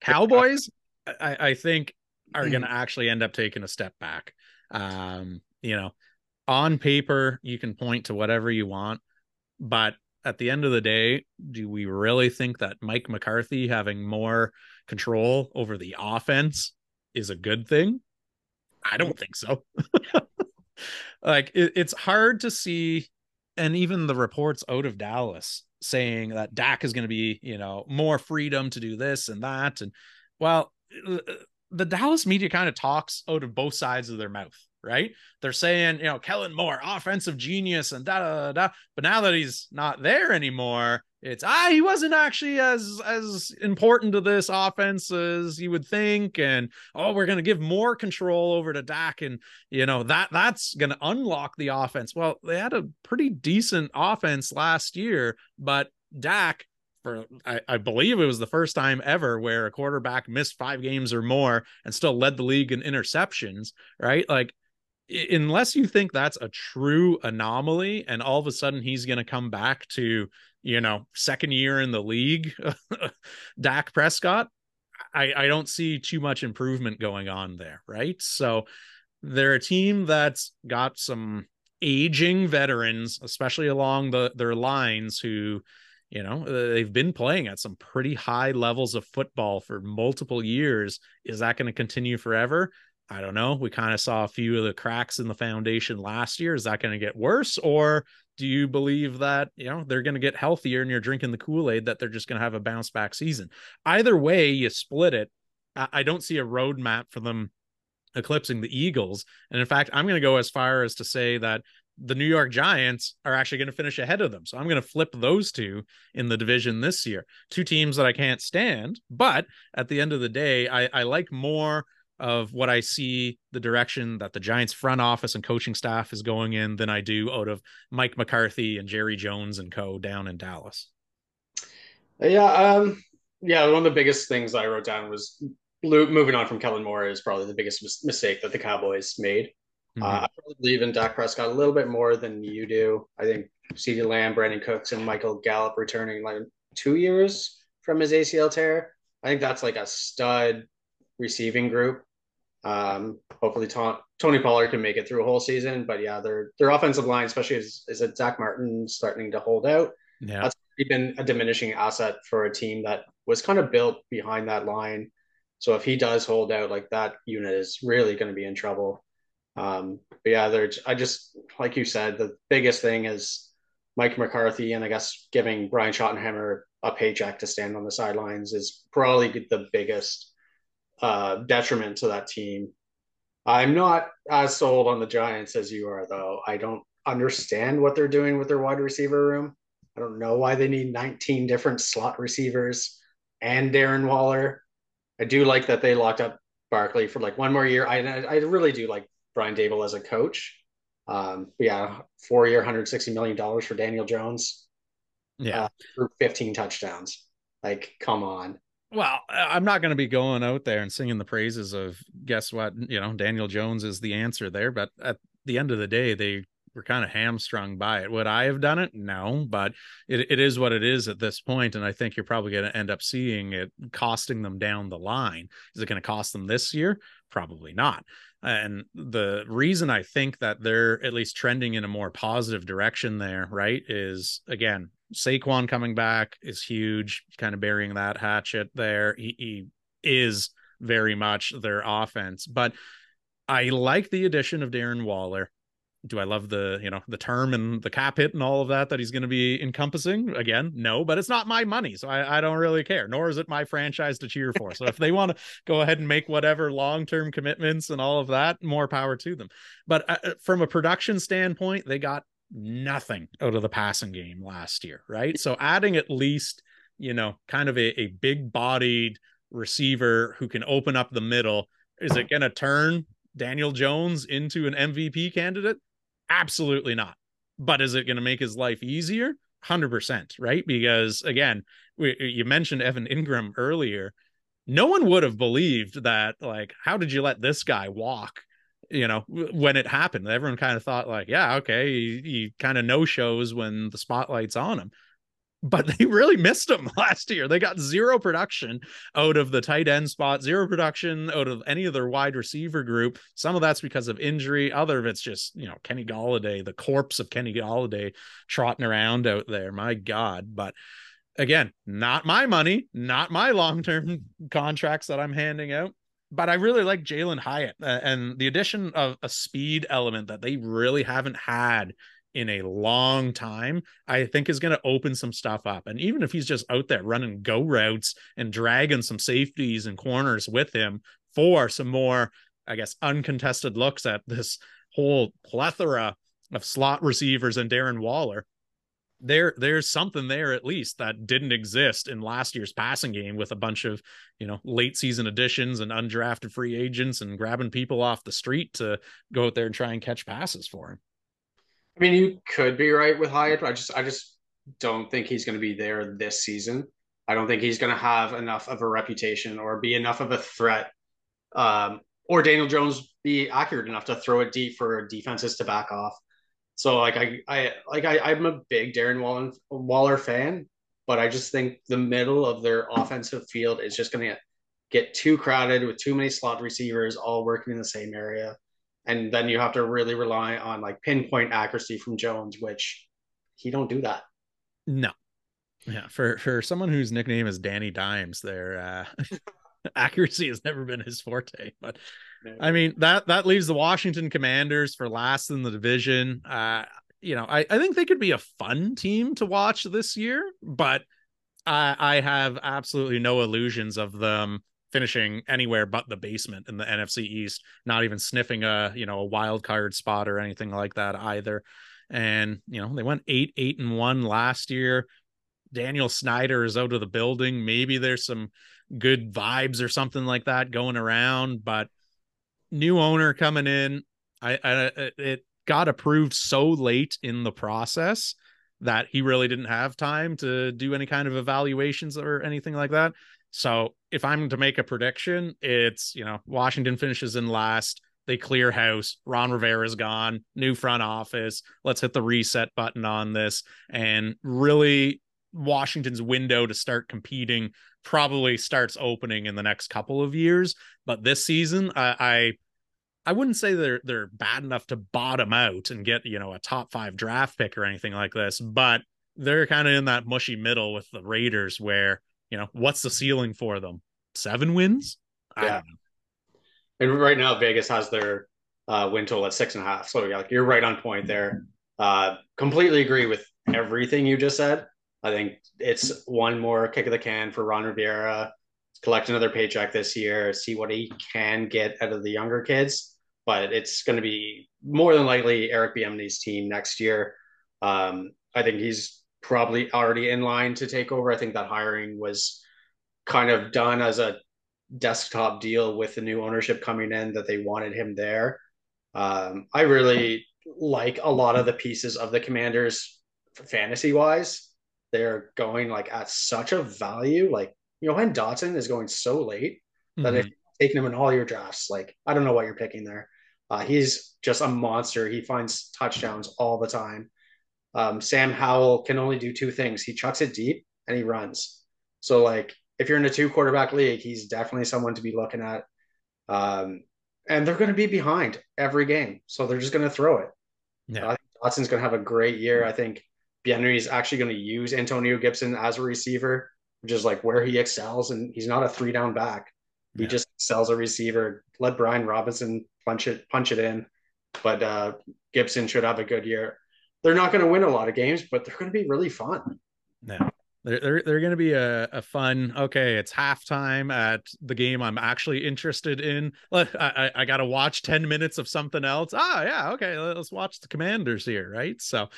Cowboys, I, I think, are going to actually end up taking a step back. Um, you know, on paper, you can point to whatever you want, but at the end of the day, do we really think that Mike McCarthy having more control over the offense is a good thing? I don't think so. like it, it's hard to see and even the reports out of Dallas saying that Dak is going to be, you know, more freedom to do this and that. And well, uh, the Dallas media kind of talks out of both sides of their mouth, right? They're saying, you know, Kellen Moore, offensive genius, and da da da. da. But now that he's not there anymore, it's ah he wasn't actually as as important to this offense as you would think and oh we're to give more control over to Dak and you know that that's to unlock the offense well they had a pretty decent offense last year but Dak for I, I believe it was the first time ever where a quarterback missed five games or more and still led the league in interceptions right like unless you think that's a true anomaly and all of a sudden he's going to come back to you know, second year in the league, Dak Prescott, I, I don't see too much improvement going on there, right? So they're a team that's got some aging veterans, especially along the their lines, who, you know, uh, they've been playing at some pretty high levels of football for multiple years. Is that going to continue forever? I don't know. We kind of saw a few of the cracks in the foundation last year. Is that going to get worse, or do you believe that you know they're going to get healthier and you're drinking the kool-aid that they're just going to have a bounce back season either way you split it i don't see a roadmap for them eclipsing the eagles and in fact i'm going to go as far as to say that the new york giants are actually going to finish ahead of them so i'm going to flip those two in the division this year two teams that i can't stand but at the end of the day i, I like more of what I see the direction that the Giants front office and coaching staff is going in than I do out of Mike McCarthy and Jerry Jones and co down in Dallas. Yeah, um, yeah. One of the biggest things I wrote down was moving on from Kellen Moore is probably the biggest mis- mistake that the Cowboys made. Mm-hmm. Uh, I probably believe in Dak Prescott a little bit more than you do. I think CeeDee Lamb, Brandin Cooks, and Michael Gallup returning like two years from his ACL tear. I think that's like a stud receiving group. Um, hopefully, Tony Pollard can make it through a whole season. But yeah, their their offensive line, especially is as Zack Martin starting to hold out, yeah, that's been a diminishing asset for a team that was kind of built behind that line. So if he does hold out, like that unit is really going to be in trouble. Um, but yeah, there's I just like you said, the biggest thing is Mike McCarthy, and I guess giving Brian Schottenheimer a paycheck to stand on the sidelines is probably the biggest uh, detriment to that team. I'm not as sold on the Giants as you are, though. I don't understand what they're doing with their wide receiver room. I don't know why they need 19 different slot receivers and Darren Waller. I do like that they locked up Barkley for like one more year. I I really do like Brian Daboll as a coach. Um, yeah, four year, 160 million dollars for Daniel Jones. Yeah, uh, for 15 touchdowns. Like, come on. Well, I'm not going to be going out there and singing the praises of guess what, you know, Daniel Jones is the answer there, but at the end of the day, they were kind of hamstrung by it. Would I have done it? No, but it, it is what it is at this point, and I think you're probably going to end up seeing it costing them down the line. Is it going to cost them this year? Probably not. And the reason I think that they're at least trending in a more positive direction there, right, is again, Saquon coming back is huge, kind of burying that hatchet there. He, he is very much their offense, but I like the addition of Darren Waller do I love the you know the term and the cap hit and all of that that he's going to be encompassing? Again, no, but it's not my money, so I, I don't really care. Nor is it my franchise to cheer for. So if they want to go ahead and make whatever long term commitments and all of that, more power to them. But uh, uh, from a production standpoint, they got nothing out of the passing game last year, right? So adding at least you know kind of a, a big bodied receiver who can open up the middle is it going to turn Daniel Jones into an MVP candidate? Absolutely not. But is it going to make his life easier? 100%, right? Because again, we, you mentioned Evan Engram earlier. No one would have believed that, like, how did you let this guy walk? You know, when it happened, everyone kind of thought, like, yeah, okay, he, he kind of no shows when the spotlight's on him but they really missed him last year. They got zero production out of the tight end spot, zero production out of any of their wide receiver group. Some of that's because of injury. Other of it's just, you know, Kenny Golladay, the corpse of Kenny Golladay trotting around out there. My God. But again, not my money, not my long term contracts that I'm handing out. But I really like Jalin Hyatt uh, and the addition of a speed element that they really haven't had in a long time, I think is going to open some stuff up. And even if he's just out there running go routes and dragging some safeties and corners with him for some more, I guess, uncontested looks at this whole plethora of slot receivers and Darren Waller, there there's something there at least that didn't exist in last year's passing game with a bunch of you know late season additions and undrafted free agents and grabbing people off the street to go out there and try and catch passes for him I mean, you could be right with Hyatt. I just, I just don't think he's going to be there this season. I don't think he's going to have enough of a reputation or be enough of a threat, um, or Daniel Jones be accurate enough to throw it deep for defenses to back off. So, like, I, I, like, I, I'm a big Darren Waller, Waller fan, but I just think the middle of their offensive field is just going to get too crowded with too many slot receivers all working in the same area and then you have to really rely on like pinpoint accuracy from Jones, which he don't do that. No. Yeah, for for someone whose nickname is Danny Dimes, their uh, accuracy has never been his forte. But I mean that that leaves the Washington Commanders for last in the division. Uh, you know, I, I think they could be a fun team to watch this year, but I I have absolutely no illusions of them finishing anywhere but the basement in the NFC East, not even sniffing a, you know, a wild card spot or anything like that either. And, you know, they went eight, eight and one last year. Daniel Snyder is out of the building. Maybe there's some good vibes or something like that going around, but new owner coming in. I, I uh, it got approved so late in the process that he really didn't have time to do any kind of evaluations or anything like that. So if I'm to make a prediction, it's, you know, Washington finishes in last. They clear house. Ron Rivera's gone. New front office. Let's hit the reset button on this. And really, Washington's window to start competing probably starts opening in the next couple of years. But this season, I, I I wouldn't say they're they're bad enough to bottom out and get you know a top five draft pick or anything like this, but they're kind of in that mushy middle with the Raiders where, you know, what's the ceiling for them? Seven wins? Yeah. And right now Vegas has their uh, win total at six and a half. So yeah, like you're right on point there. Uh, completely agree with everything you just said. I think it's one more kick of the can for Ron Rivera. Collect another paycheck this year, see what he can get out of the younger kids. But it's going to be more than likely Eric Bieniemy's team next year. Um, I think he's probably already in line to take over. I think that hiring was kind of done as a desktop deal with the new ownership coming in that they wanted him there. Um, I really like a lot of the pieces of the Commanders fantasy wise. They're going like at such a value. Like Jahan Dotson is going so late mm-hmm. that if taking him in all your drafts, like I don't know what you're picking there. Uh, he's just a monster. He finds touchdowns all the time. Um, Sam Howell can only do two things: he chucks it deep and he runs. So like if you're in a two quarterback league, he's definitely someone to be looking at. Um, and they're going to be behind every game, so they're just going to throw it. Yeah, I think Dotson's going to have a great year. I think Bieniemy is actually going to use Antonio Gibson as a receiver, which is like where he excels, and he's not a three down back. He yeah. just excels a receiver. Let Brian Robinson punch it punch it in, but uh, Gibson should have a good year. They're not going to win a lot of games, but they're going to be really fun. Yeah. They're they're, they're going to be a, a fun. Okay, it's halftime at the game I'm actually interested in. I I, I got to watch ten minutes of something else. Ah, yeah, okay, let's watch the Commanders here, right? So,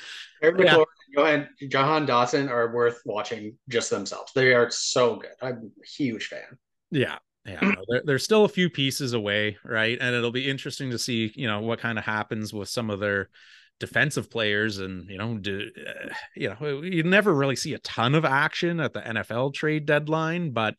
Eric yeah. McLaurin, Johan Jahan Dotson are worth watching just themselves. They are so good. I'm a huge fan. Yeah, yeah, no, there, there's still a few pieces away, right? And it'll be interesting to see, you know, what kind of happens with some of their defensive players and you know do uh, you know you never really see a ton of action at the NFL trade deadline but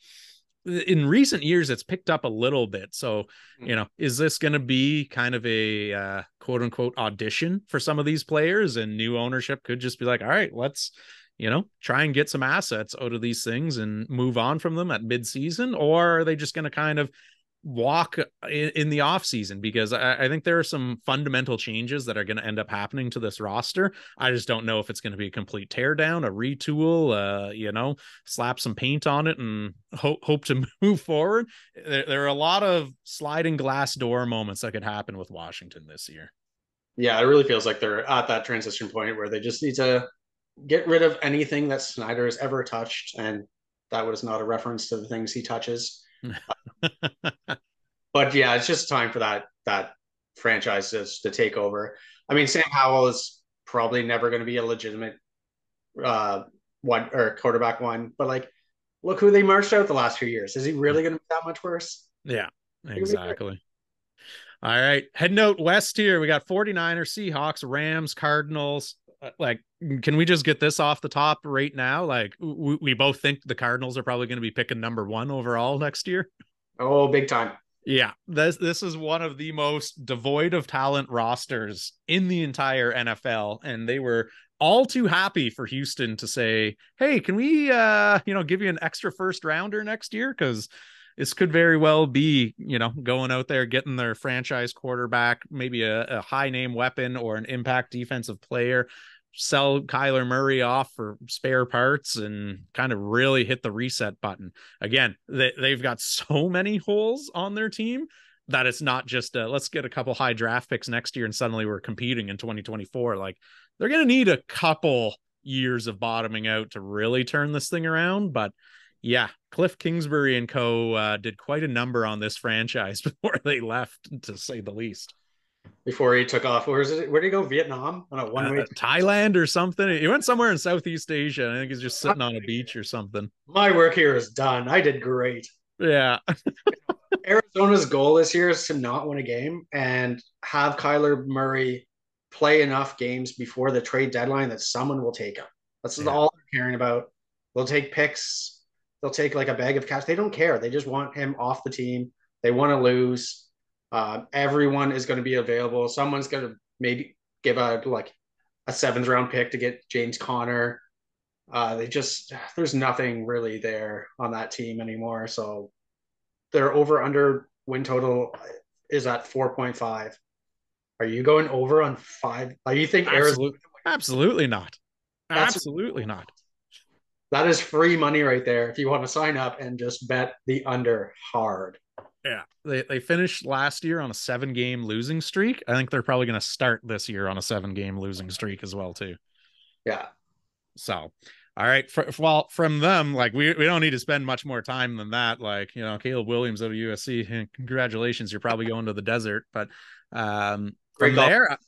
in recent years it's picked up a little bit so hmm. you know is this going to be kind of a uh, quote unquote audition for some of these players and new ownership could just be like all right let's you know try and get some assets out of these things and move on from them at midseason or are they just going to kind of walk in, in the off season because I, I, think there are some fundamental changes that are going to end up happening to this roster. I just don't know if it's going to be a complete teardown, a retool, uh, you know, slap some paint on it and hope hope to move forward. There, there are a lot of sliding glass door moments that could happen with Washington this year. Yeah, it really feels like they're at that transition point where they just need to get rid of anything that Snyder has ever touched, and that was not a reference to the things he touches. But yeah, it's just time for that that franchise to, take over. I mean, Sam Howell is probably never going to be a legitimate uh one or quarterback one, but like, look who they marched out the last few years. Is he really going to be that much worse? Yeah, exactly. All right, heading out west here. We got 49ers, Seahawks, Rams, Cardinals. Uh, like, can we just get this off the top right now? Like, we, we both think the Cardinals are probably going to be picking number one overall next year. Oh, big time. Yeah, this this is one of the most devoid of talent rosters in the entire NFL, and they were all too happy for Houston to say, "Hey, can we, uh, you know, give you an extra first rounder next year?" Because this could very well be, you know, going out there getting their franchise quarterback, maybe a, a high name weapon or an impact defensive player sell Kyler Murray off for spare parts and kind of really hit the reset button. Again, they, they've got so many holes on their team that it's not just a, let's get a couple high draft picks next year and suddenly we're competing in 2024. Like they're going to need a couple years of bottoming out to really turn this thing around. But yeah, Cliff Kingsbury and co uh, did quite a number on this franchise before they left, to say the least before he took off. Where is it? Where did he go? Vietnam on a one way? Uh, Thailand or something. He went somewhere in Southeast Asia. I think he's just sitting on a beach or something. My work here is done. I did great. Yeah. Arizona's goal this year is to not win a game and have Kyler Murray play enough games before the trade deadline that someone will take him. That's yeah. all they're caring about. They'll take picks. They'll take like a bag of cash. They don't care. They just want him off the team. They want to lose uh, everyone is going to be available. Someone's going to maybe give a like a seventh round pick to get James Conner. Uh, they just there's nothing really there on that team anymore. So their over under win total is at four point five. Are you going over on five? Are you think Absolutely, Arizona? Absolutely not. That's Absolutely not. that is free money right there if you want to sign up and just bet the under hard. Yeah. They they finished last year on a seven game losing streak. I think they're probably going to start this year on a seven game losing streak as well too. Yeah. So, all right. For, well, from them, like we, we don't need to spend much more time than that. Like, you know, Caleb Williams out of USC, congratulations. You're probably going to the desert. But um, from there,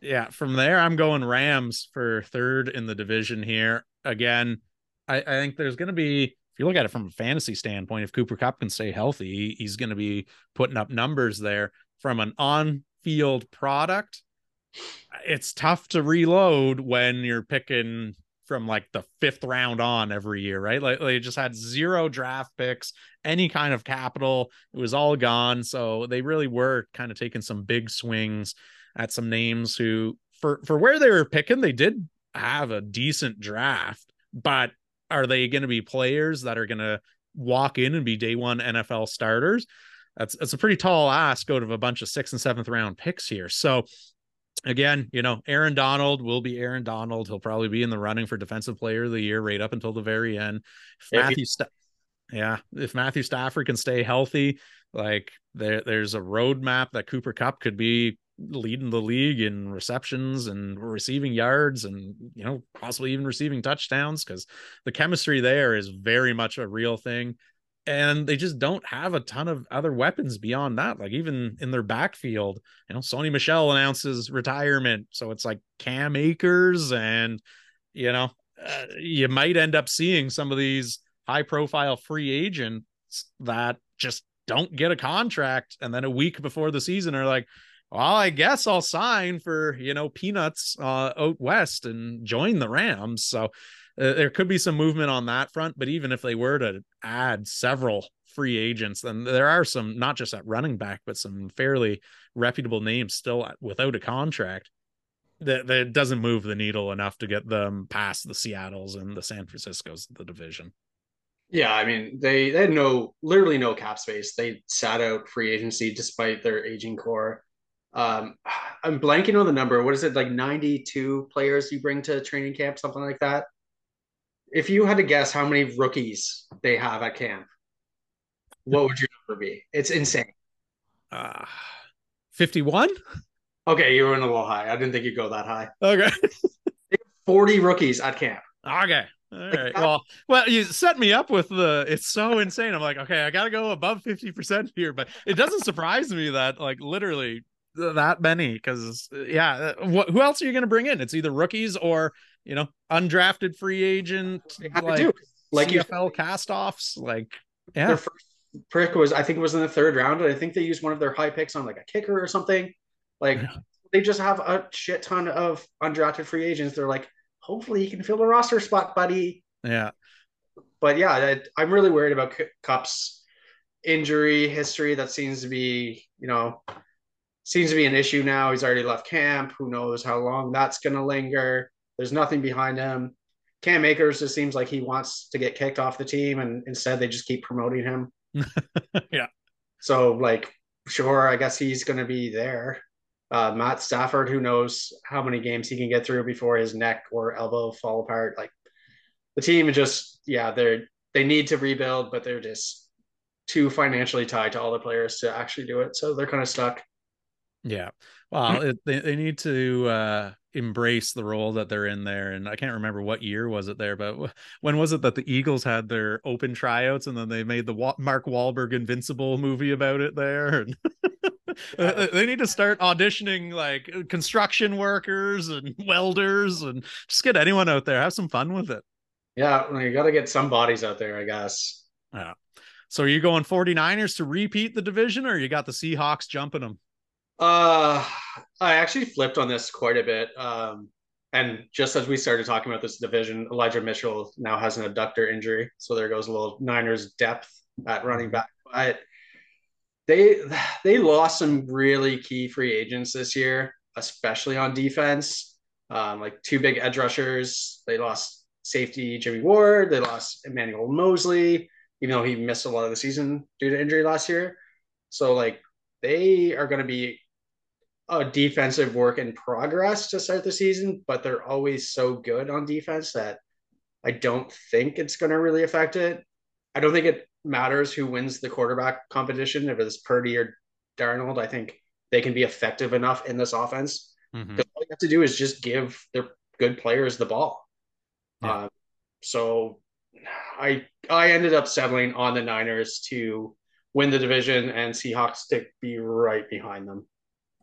yeah, from there, I'm going Rams for third in the division here. Again, I, I think there's going to be, if you look at it from a fantasy standpoint, if Cooper Kupp can stay healthy, he's going to be putting up numbers there from an on field product. It's tough to reload when you're picking from like the fifth round on every year, right? Like they just had zero draft picks, any kind of capital. It was all gone. So they really were kind of taking some big swings at some names who for for where they were picking, they did have a decent draft, but are they going to be players that are going to walk in and be day one NFL starters? That's that's a pretty tall ask out of a bunch of sixth and seventh round picks here. So again, you know, Aaron Donald will be Aaron Donald. He'll probably be in the running for defensive player of the year right up until the very end. If Matthew Sta- yeah, if Matthew Stafford can stay healthy, like there there's a roadmap that Cooper Kupp could be leading the league in receptions and receiving yards and you know possibly even receiving touchdowns because the chemistry there is very much a real thing. And they just don't have a ton of other weapons beyond that. Like even in their backfield you know Sony Michel announces retirement. So it's like cam akers and you know uh, you might end up seeing some of these high profile free agents that just don't get a contract. And then a week before the season are like well, I guess I'll sign for, you know, peanuts uh, out west and join the Rams. So uh, there could be some movement on that front. But even if they were to add several free agents, then there are some, not just at running back, but some fairly reputable names still without a contract that, that doesn't move the needle enough to get them past the Seattles and the San Franciscos of the division. Yeah, I mean they they had no literally no cap space. They sat out free agency despite their aging core um, I'm blanking on the number. What is it like 92 players you bring to training camp, something like that? If you had to guess how many rookies they have at camp, what would your number be? It's insane. Uh, 51? Okay, you were in a little high. I didn't think you'd go that high. Okay. 40 rookies at camp. Okay. All right. Well, well, you set me up with the. It's so insane. I'm like, okay, I got to go above fifty percent here, but it doesn't surprise me that like literally that many because yeah uh, what, who else are you going to bring in? It's either rookies or you know undrafted free agent like, like CFL cast-offs like yeah. Their first pick was I think it was in the third round and I think they used one of their high picks on like a kicker or something. Like they just have a shit ton of undrafted free agents. They're like hopefully you can fill a roster spot buddy. Yeah. But yeah I, I'm really worried about Kupp's injury history. That seems to be you know seems to be an issue now. He's already left camp. Who knows how long that's going to linger? There's nothing behind him. Cam Akers just seems like he wants to get kicked off the team, and instead they just keep promoting him. yeah. So, like, sure, I guess he's going to be there. Uh, Matt Stafford, who knows how many games he can get through before his neck or elbow fall apart. Like, the team just, yeah, they're they need to rebuild, but they're just too financially tied to all the players to actually do it. So they're kind of stuck. Yeah. Well, it, they, they need to uh, embrace the role that they're in there. And I can't remember what year was it there, but when was it that the Eagles had their open tryouts and then they made the Mark Wahlberg Invincible movie about it there? And they need to start auditioning like construction workers and welders and just get anyone out there. Have some fun with it. Yeah. You got to get some bodies out there, I guess. Yeah. So are you going 49ers to repeat the division or you got the Seahawks jumping them? Uh, I actually flipped on this quite a bit. Um, and just as we started talking about this division, Elijah Mitchell now has an abductor injury, so there goes a little Niners depth at running back. But they they lost some really key free agents this year, especially on defense. Um, like two big edge rushers. They lost safety Jimmy Ward. They lost Emmanuel Moseley, even though he missed a lot of the season due to injury last year. So like they are going to be a defensive work in progress to start the season, but they're always so good on defense that I don't think it's going to really affect it. I don't think it matters who wins the quarterback competition, if it's Purdy or Darnold. I think they can be effective enough in this offense. Mm-hmm. All you have to do is just give their good players the ball. Yeah. Uh, so I I ended up settling on the Niners to win the division and Seahawks to be right behind them.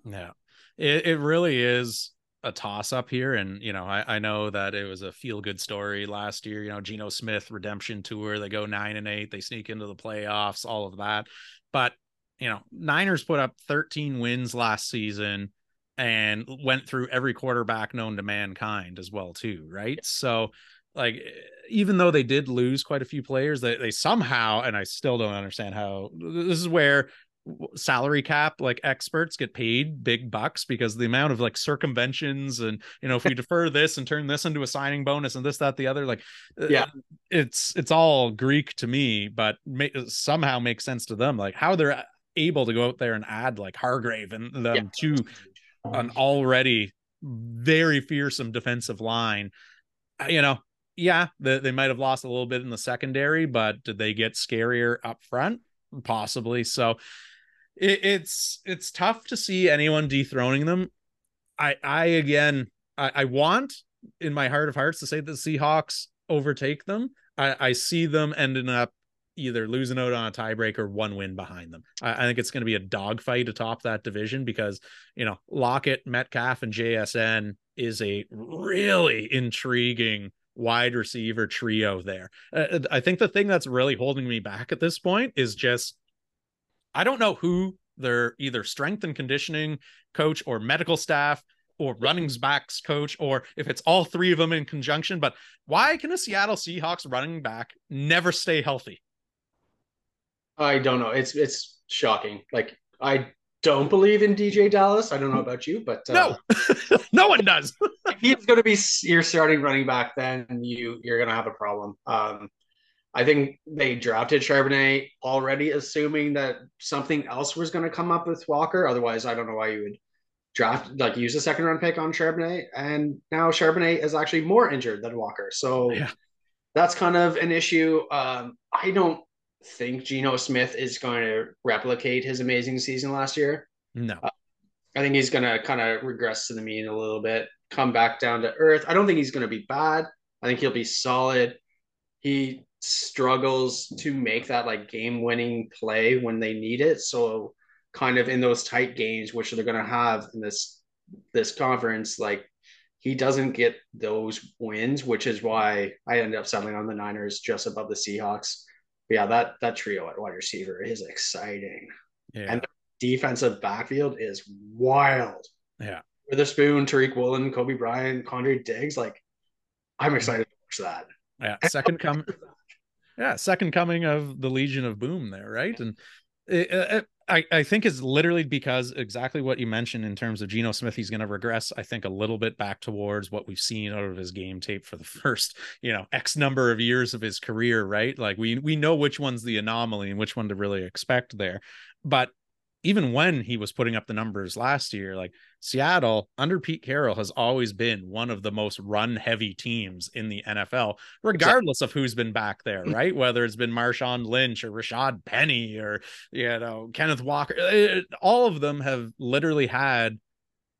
Yeah, it, it really is a toss up here. And, you know, I, I know that it was a feel good story last year, you know, Geno Smith redemption tour. They go nine and eight, they sneak into the playoffs, all of that. But, you know, Niners put up 13 wins last season and went through every quarterback known to mankind as well, too. Right. So, like even though they did lose quite a few players they, they somehow and i still don't understand how this is where salary cap like experts get paid big bucks because the amount of like circumventions and you know if we defer this and turn this into a signing bonus and this that the other like uh, yeah. it's it's all greek to me but may, somehow makes sense to them like how they're able to go out there and add like hargrave and them yeah. to an already very fearsome defensive line. Uh, you know yeah they, they might have lost a little bit in the secondary but did they get scarier up front? Possibly so it, it's it's tough to see anyone dethroning them. I I again I, I want in my heart of hearts to say the Seahawks overtake them. I, I see them ending up either losing out on a tiebreaker, one win behind them. I, I think it's going to be a dogfight atop that division because you know Lockett, Metcalf, and JSN is a really intriguing wide receiver trio there. Uh, I think the thing that's really holding me back at this point is just I don't know who their either strength and conditioning coach or medical staff or running backs coach or if it's all three of them in conjunction. But why can a Seattle Seahawks running back never stay healthy? I don't know. It's it's shocking. Like I don't believe in DeeJay Dallas. I don't know about you, but uh, no, no one does. if he's going to be your starting running back, then you you're going to have a problem. Um, I think they drafted Charbonnet already, assuming that something else was going to come up with Walker. Otherwise, I don't know why you would draft like use a second round pick on Charbonnet. And now Charbonnet is actually more injured than Walker, so yeah. that's kind of an issue. Um, I don't think Geno Smith is going to replicate his amazing season last year. No, uh, I think he's going to kind of regress to the mean a little bit, come back down to earth. I don't think he's going to be bad. I think he'll be solid. He struggles to make that like game winning play when they need it. So kind of in those tight games, which they're going to have in this this conference, like he doesn't get those wins, which is why I ended up settling on the Niners just above the Seahawks. But yeah, that that trio at wide receiver is exciting, yeah. and the defensive backfield is wild. Yeah, Witherspoon, Tariq Woolen, Coby Bryant, Quandre Diggs, like I'm excited to watch that. Yeah, second come yeah, second coming of the Legion of Boom there, right? And it, it, I, I think is literally because exactly what you mentioned in terms of Geno Smith, he's going to regress, I think, a little bit back towards what we've seen out of his game tape for the first, you know, X number of years of his career, right? Like we we know which one's the anomaly and which one to really expect there. But even when he was putting up the numbers last year, like Seattle under Pete Carroll has always been one of the most run heavy teams in the NFL, regardless of who's been back there, mm. right? Whether it's been Marshawn Lynch or Rashaad Penny or, you know, Kenneth Walker, it, all of them have literally had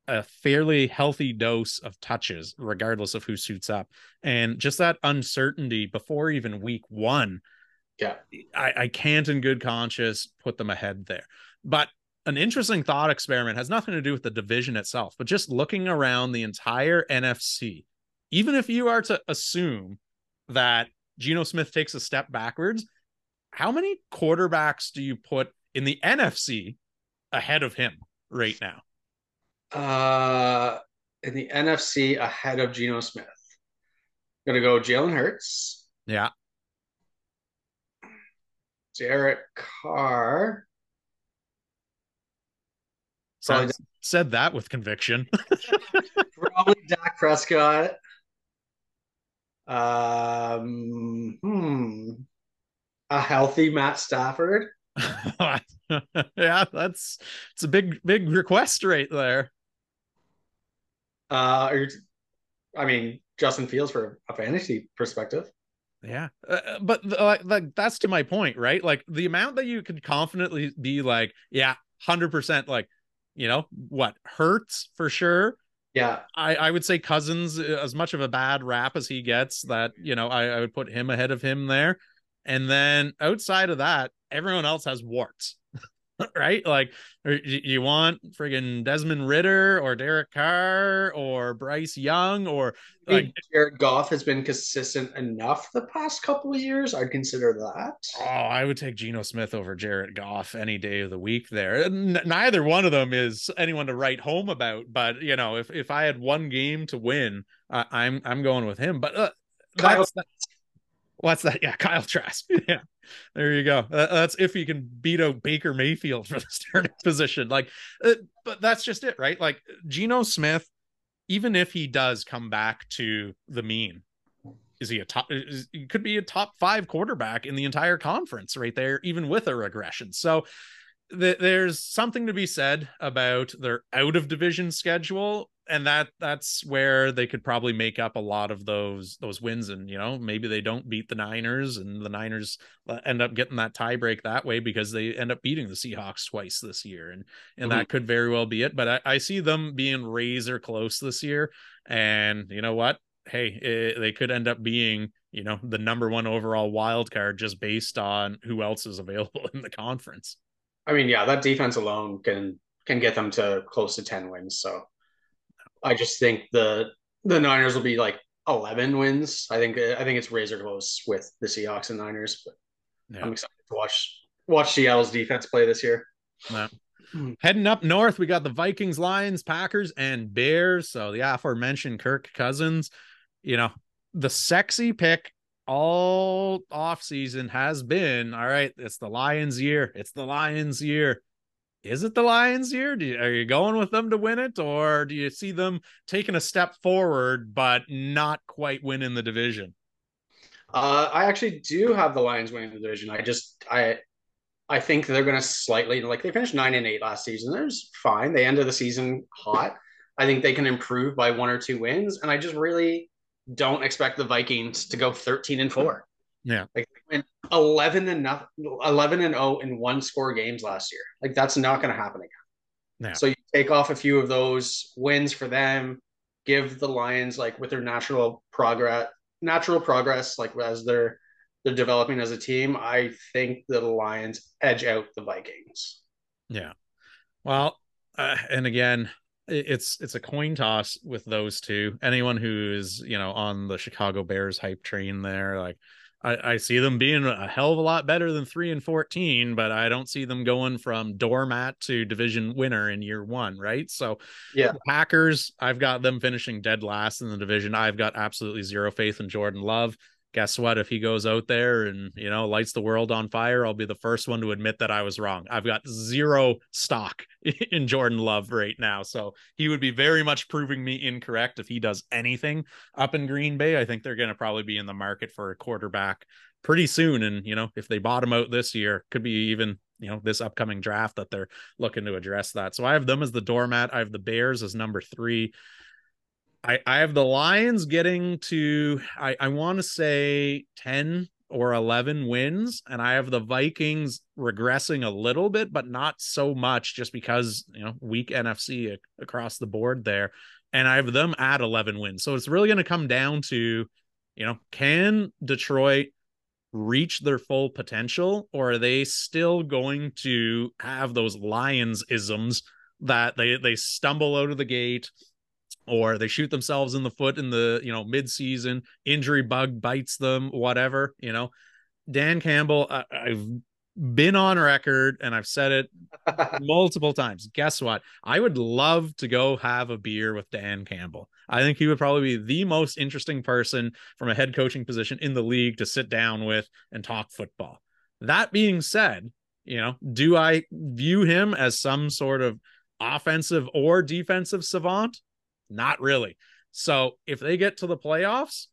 a fairly healthy dose of touches, regardless of who suits up. And just that uncertainty before even week one. Yeah. I, I can't in good conscience put them ahead there. But an interesting thought experiment has nothing to do with the division itself, but just looking around the entire NFC, even if you are to assume that Geno Smith takes a step backwards, how many quarterbacks do you put in the NFC ahead of him right now? Uh, in the NFC ahead of Geno Smith, gonna go Jalen Hurts. Yeah. Derek Carr. Said, said that with conviction. Probably Dak Prescott. Um, hmm, a healthy Matt Stafford. yeah, that's it's a big big request right there. Uh, I mean, Justin Fields for a fantasy perspective. Yeah, uh, uh but like, like that's to my point, right? Like the amount that you could confidently be like, yeah, hundred percent, like you know what hurts for sure. Yeah, I I would say Cousins uh, as much of a bad rap as he gets. That you know I, I would put him ahead of him there, and then outside of that, everyone else has warts. right? Like, you want friggin' Desmond Ridder or Derek Carr or Bryce Young or like Jared Goff has been consistent enough the past couple of years. I'd consider that. Oh, I would take Geno Smith over Jared Goff any day of the week. There, N- neither one of them is anyone to write home about. But you know, if if I had one game to win, uh, I'm I'm going with him. But uh, that's. Kyle, What's that? Yeah, Kyle Trask. yeah, there you go. that's if he can beat out Baker Mayfield for the starting position. Like, uh, but that's just it, right? Like Geno Smith, even if he does come back to the mean, is he a top? Is, he could be a top five quarterback in the entire conference, right there, even with a regression. So there's something to be said about their out of division schedule and that that's where they could probably make up a lot of those those wins and you know maybe they don't beat the Niners and the Niners uh, end up getting that tie break that way because they end up beating the Seahawks twice this year and and mm-hmm. that could very well be it but I, I, see them being razor close this year and you know what hey it, they could end up being you know the number one overall wild card just based on who else is available in the conference I mean, yeah, that defense alone can can get them to close to ten wins. So I just think the the Niners will be like eleven wins. I think I think it's razor close with the Seahawks and Niners. But yeah. I'm excited to watch watch Seattle's defense play this year. Yeah. Mm. Heading up north, we got the Vikings, Lions, Packers, and Bears. So the aforementioned Kirk Cousins, you know, the sexy pick all off season has been all right it's the lions year it's the lions year is it the lions year you, are you going with them to win it or do you see them taking a step forward but not quite winning the division? Uh, i actually do have the lions winning the division. I just i i think they're going to slightly like they finished nine and eight last season. There's fine. They ended the season hot. I think they can improve by one or two wins and i just really don't expect the Vikings to go 13 and 4. Yeah. Like 11 and nothing, 11 and 0 in one score games last year. Like that's not going to happen again. Yeah. So you take off a few of those wins for them, give the Lions like with their natural progress, natural progress, like as they're they're developing as a team. I think the Lions edge out the Vikings. Yeah. Well, uh, and again, it's it's a coin toss with those two. Anyone who's you know on the Chicago Bears hype train there, like I, I see them being a hell of a lot better than three and fourteen, but I don't see them going from doormat to division winner in year one, right? So yeah, Packers, I've got them finishing dead last in the division. I've got absolutely zero faith in Jordan Love guess what? If he goes out there and, you know, lights the world on fire, I'll be the first one to admit that I was wrong. I've got zero stock in Jordan Love right now. So he would be very much proving me incorrect if he does anything up in Green Bay. I think they're going to probably be in the market for a quarterback pretty soon. And, you know, if they bottom out this year, could be even, you know, this upcoming draft that they're looking to address that. So I have them as the doormat. I have the Bears as number three. I, I have the Lions getting to I, I want to say 10 or 11 wins and I have the Vikings regressing a little bit but not so much just because you know weak NFC across the board there and I have them at 11 wins. So it's really going to come down to you know can Detroit reach their full potential or are they still going to have those lions isms that they they stumble out of the gate or they shoot themselves in the foot in the you know mid-season injury bug bites them whatever you know. Dan campbell I, i've been on record and i've said it multiple times guess what? I would love to go have a beer with dan campbell. I think he would probably be the most interesting person from a head coaching position in the league to sit down with and talk football. That being said you know do i view him as some sort of offensive or defensive savant not really. So if they get to the playoffs,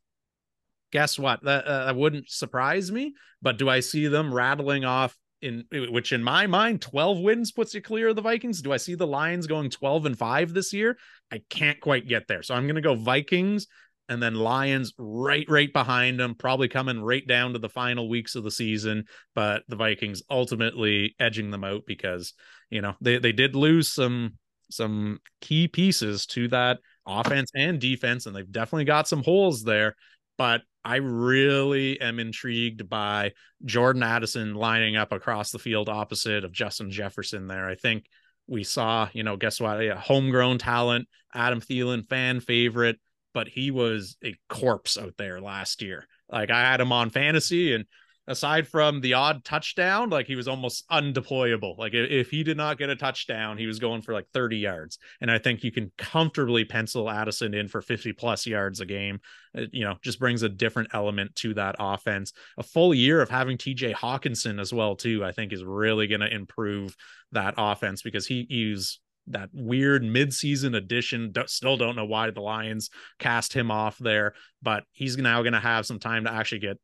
guess what? That, uh, that wouldn't surprise me. But do I see them rattling off in which in my mind 12 wins puts you clear of the Vikings. Do I see the Lions going 12 and 5 this year? I can't quite get there. So I'm going to go Vikings and then Lions right right behind them, probably coming right down to the final weeks of the season, but the Vikings ultimately edging them out because, you know, they they did lose some some key pieces to that offense and defense and they've definitely got some holes there, but I really am intrigued by Jordan Addison lining up across the field opposite of Justin Jefferson there. I think we saw, you know, guess what? A homegrown talent, Adam Thielen, fan favorite, but he was a corpse out there last year. Like I had him on fantasy and aside from the odd touchdown, like he was almost undeployable. Like if he did not get a touchdown, he was going for like 30 yards. And I think you can comfortably pencil Addison in for 50 plus yards a game. It, you know, just brings a different element to that offense. A full year of having TJ Hockenson as well, too, I think is really going to improve that offense because he he's that weird midseason addition. Still don't know why the Lions cast him off there, but he's now going to have some time to actually get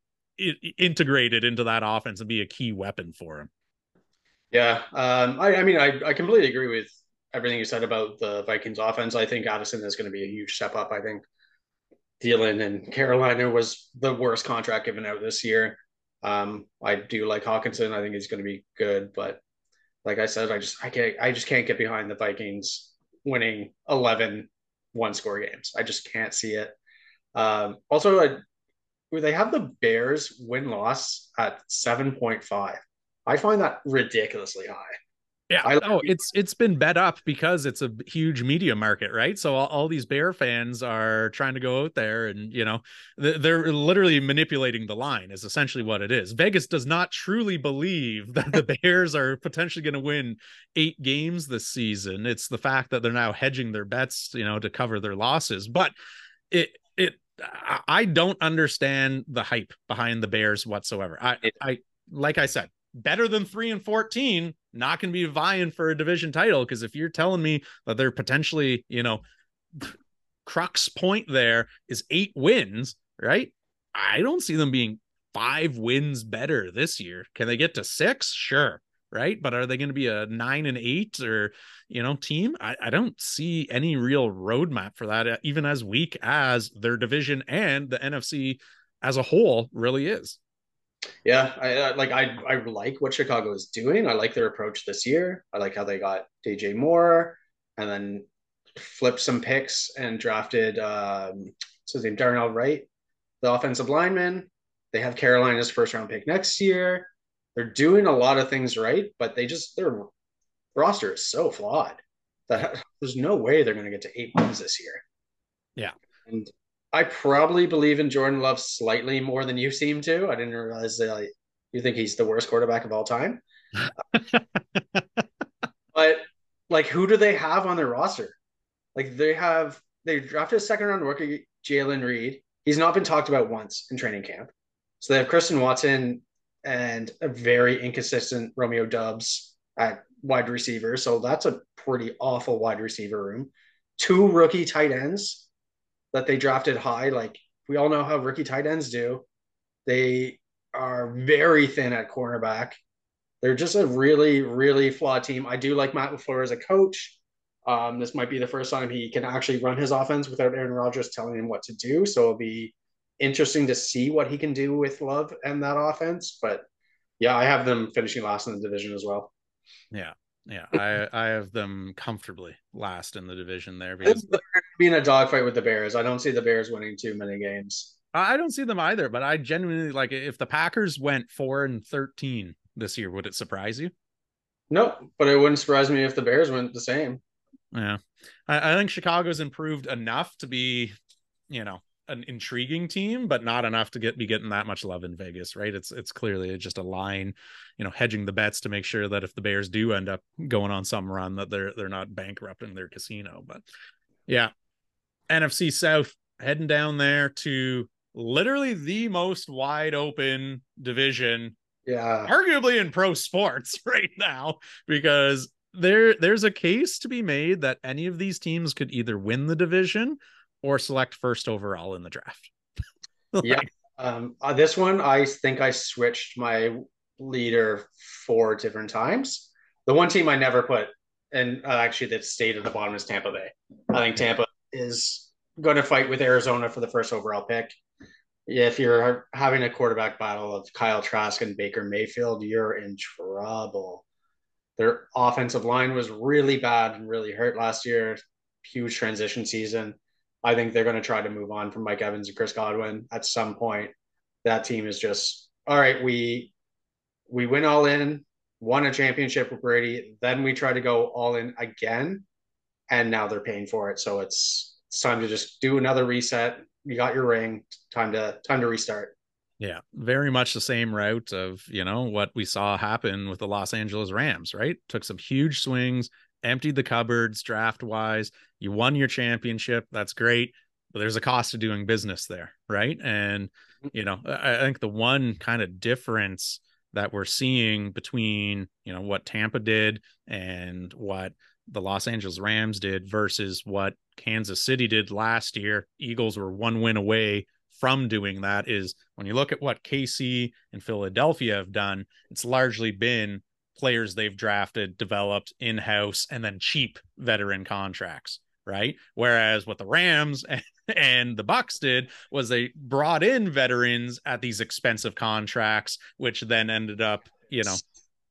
integrated into that offense and be a key weapon for him. Yeah, um, I, I, mean, I, I completely agree with everything you said about the Vikings offense. I think Addison is going to be a huge step up. I think Thielen and Carolina was the worst contract given out this year. Um, I do like Hockenson. I think he's going to be good, but like I said, I just I can't I just can't get behind the Vikings winning 11 one score games. I just can't see it. Um, also, I, they have the Bears win loss at 7.5. I find that ridiculously high. Yeah, I, oh, it's it's been bet up because it's a huge media market, right? So all, all, these Bear fans are trying to go out there, and you know, they're literally manipulating the line. Is essentially what it is. Vegas does not truly believe that the Bears are potentially going to win eight games this season. It's the fact that they're now hedging their bets, you know, to cover their losses. But it it I don't understand the hype behind the Bears whatsoever. I I like I said, better than three and 14, not going to be vying for a division title. Because if you're telling me that they're potentially, you know, crux point there is eight wins, right? I don't see them being five wins better this year. Can they get to six? Sure. Right. But are they going to be a nine and eight or, you know, team? I, I don't see any real roadmap for that, even as weak as their division and the NFC as a whole really is. Yeah, I like I I like what Chicago is doing. I like their approach this year. I like how they got DJ Moore and then flipped some picks and drafted um his name Darnell Wright, the offensive lineman. They have Carolina's first round pick next year. They're doing a lot of things right, but they just their roster is so flawed that there's no way they're going to get to eight wins this year. Yeah, and I probably believe in Jordan Love slightly more than you seem to. I didn't realize that you think he's the worst quarterback of all time. but like, who do they have on their roster? Like, they have they drafted a second round rookie, Jayden Reed. He's not been talked about once in training camp. So they have Christian Watson and a very inconsistent Romeo Doubs at wide receiver. So that's a pretty awful wide receiver room. Two rookie tight ends that they drafted high. Like we all know how rookie tight ends do. They are very thin at cornerback. They're just a really, really flawed team. I do like Matt LaFleur as a coach. Um, this might be the first time he can actually run his offense without Aaron Rodgers telling him what to do. So it'll be interesting to see what he can do with Love and that offense. But yeah, I have them finishing last in the division as well. Yeah. Yeah, I I have them comfortably last in the division there because being a dogfight with the Bears. I don't see the Bears winning too many games. I don't see them either, but I genuinely like if the Packers went four and thirteen this year, would it surprise you? Nope, but it wouldn't surprise me if the Bears went the same. Yeah, I, I think Chicago's improved enough to be, you know, an intriguing team, but not enough to get be getting that much love in Vegas, right? It's it's clearly just a line, you know, hedging the bets to make sure that if the Bears do end up going on some run, that they're they're not bankrupting their casino. But yeah, NFC South heading down there to literally the most wide open division, yeah, arguably in pro sports right now because there there's a case to be made that any of these teams could either win the division or select first overall in the draft. like, yeah. Um, uh, this one, I think I switched my leader four different times. The one team I never put, and uh, actually that stayed at the bottom is Tampa Bay. I think Tampa is going to fight with Arizona for the first overall pick. If you're having a quarterback battle of Kyle Trask and Baker Mayfield, you're in trouble. Their offensive line was really bad and really hurt last year. Huge transition season. I think they're going to try to move on from Mike Evans and Chris Godwin at some point. That team is just all right. We we win all in, won a championship with Brady, then we try to go all in again, and now they're paying for it. So it's it's time to just do another reset. You got your ring. Time to time to restart. Yeah, very much the same route of, you know, what we saw happen with the Los Angeles Rams, right? Took some huge swings, emptied the cupboards draft wise. You won your championship. That's great. But there's a cost to doing business there, right? And, mm-hmm. you know, I think the one kind of difference that we're seeing between, you know, what Tampa did and what the Los Angeles Rams did versus what Kansas City did last year. Eagles were one win away from doing that is when you look at what KC and Philadelphia have done, it's largely been players they've drafted, developed in house, and then cheap veteran contracts, right? Whereas what the Rams and the Bucks did was they brought in veterans at these expensive contracts, which then ended up, you know,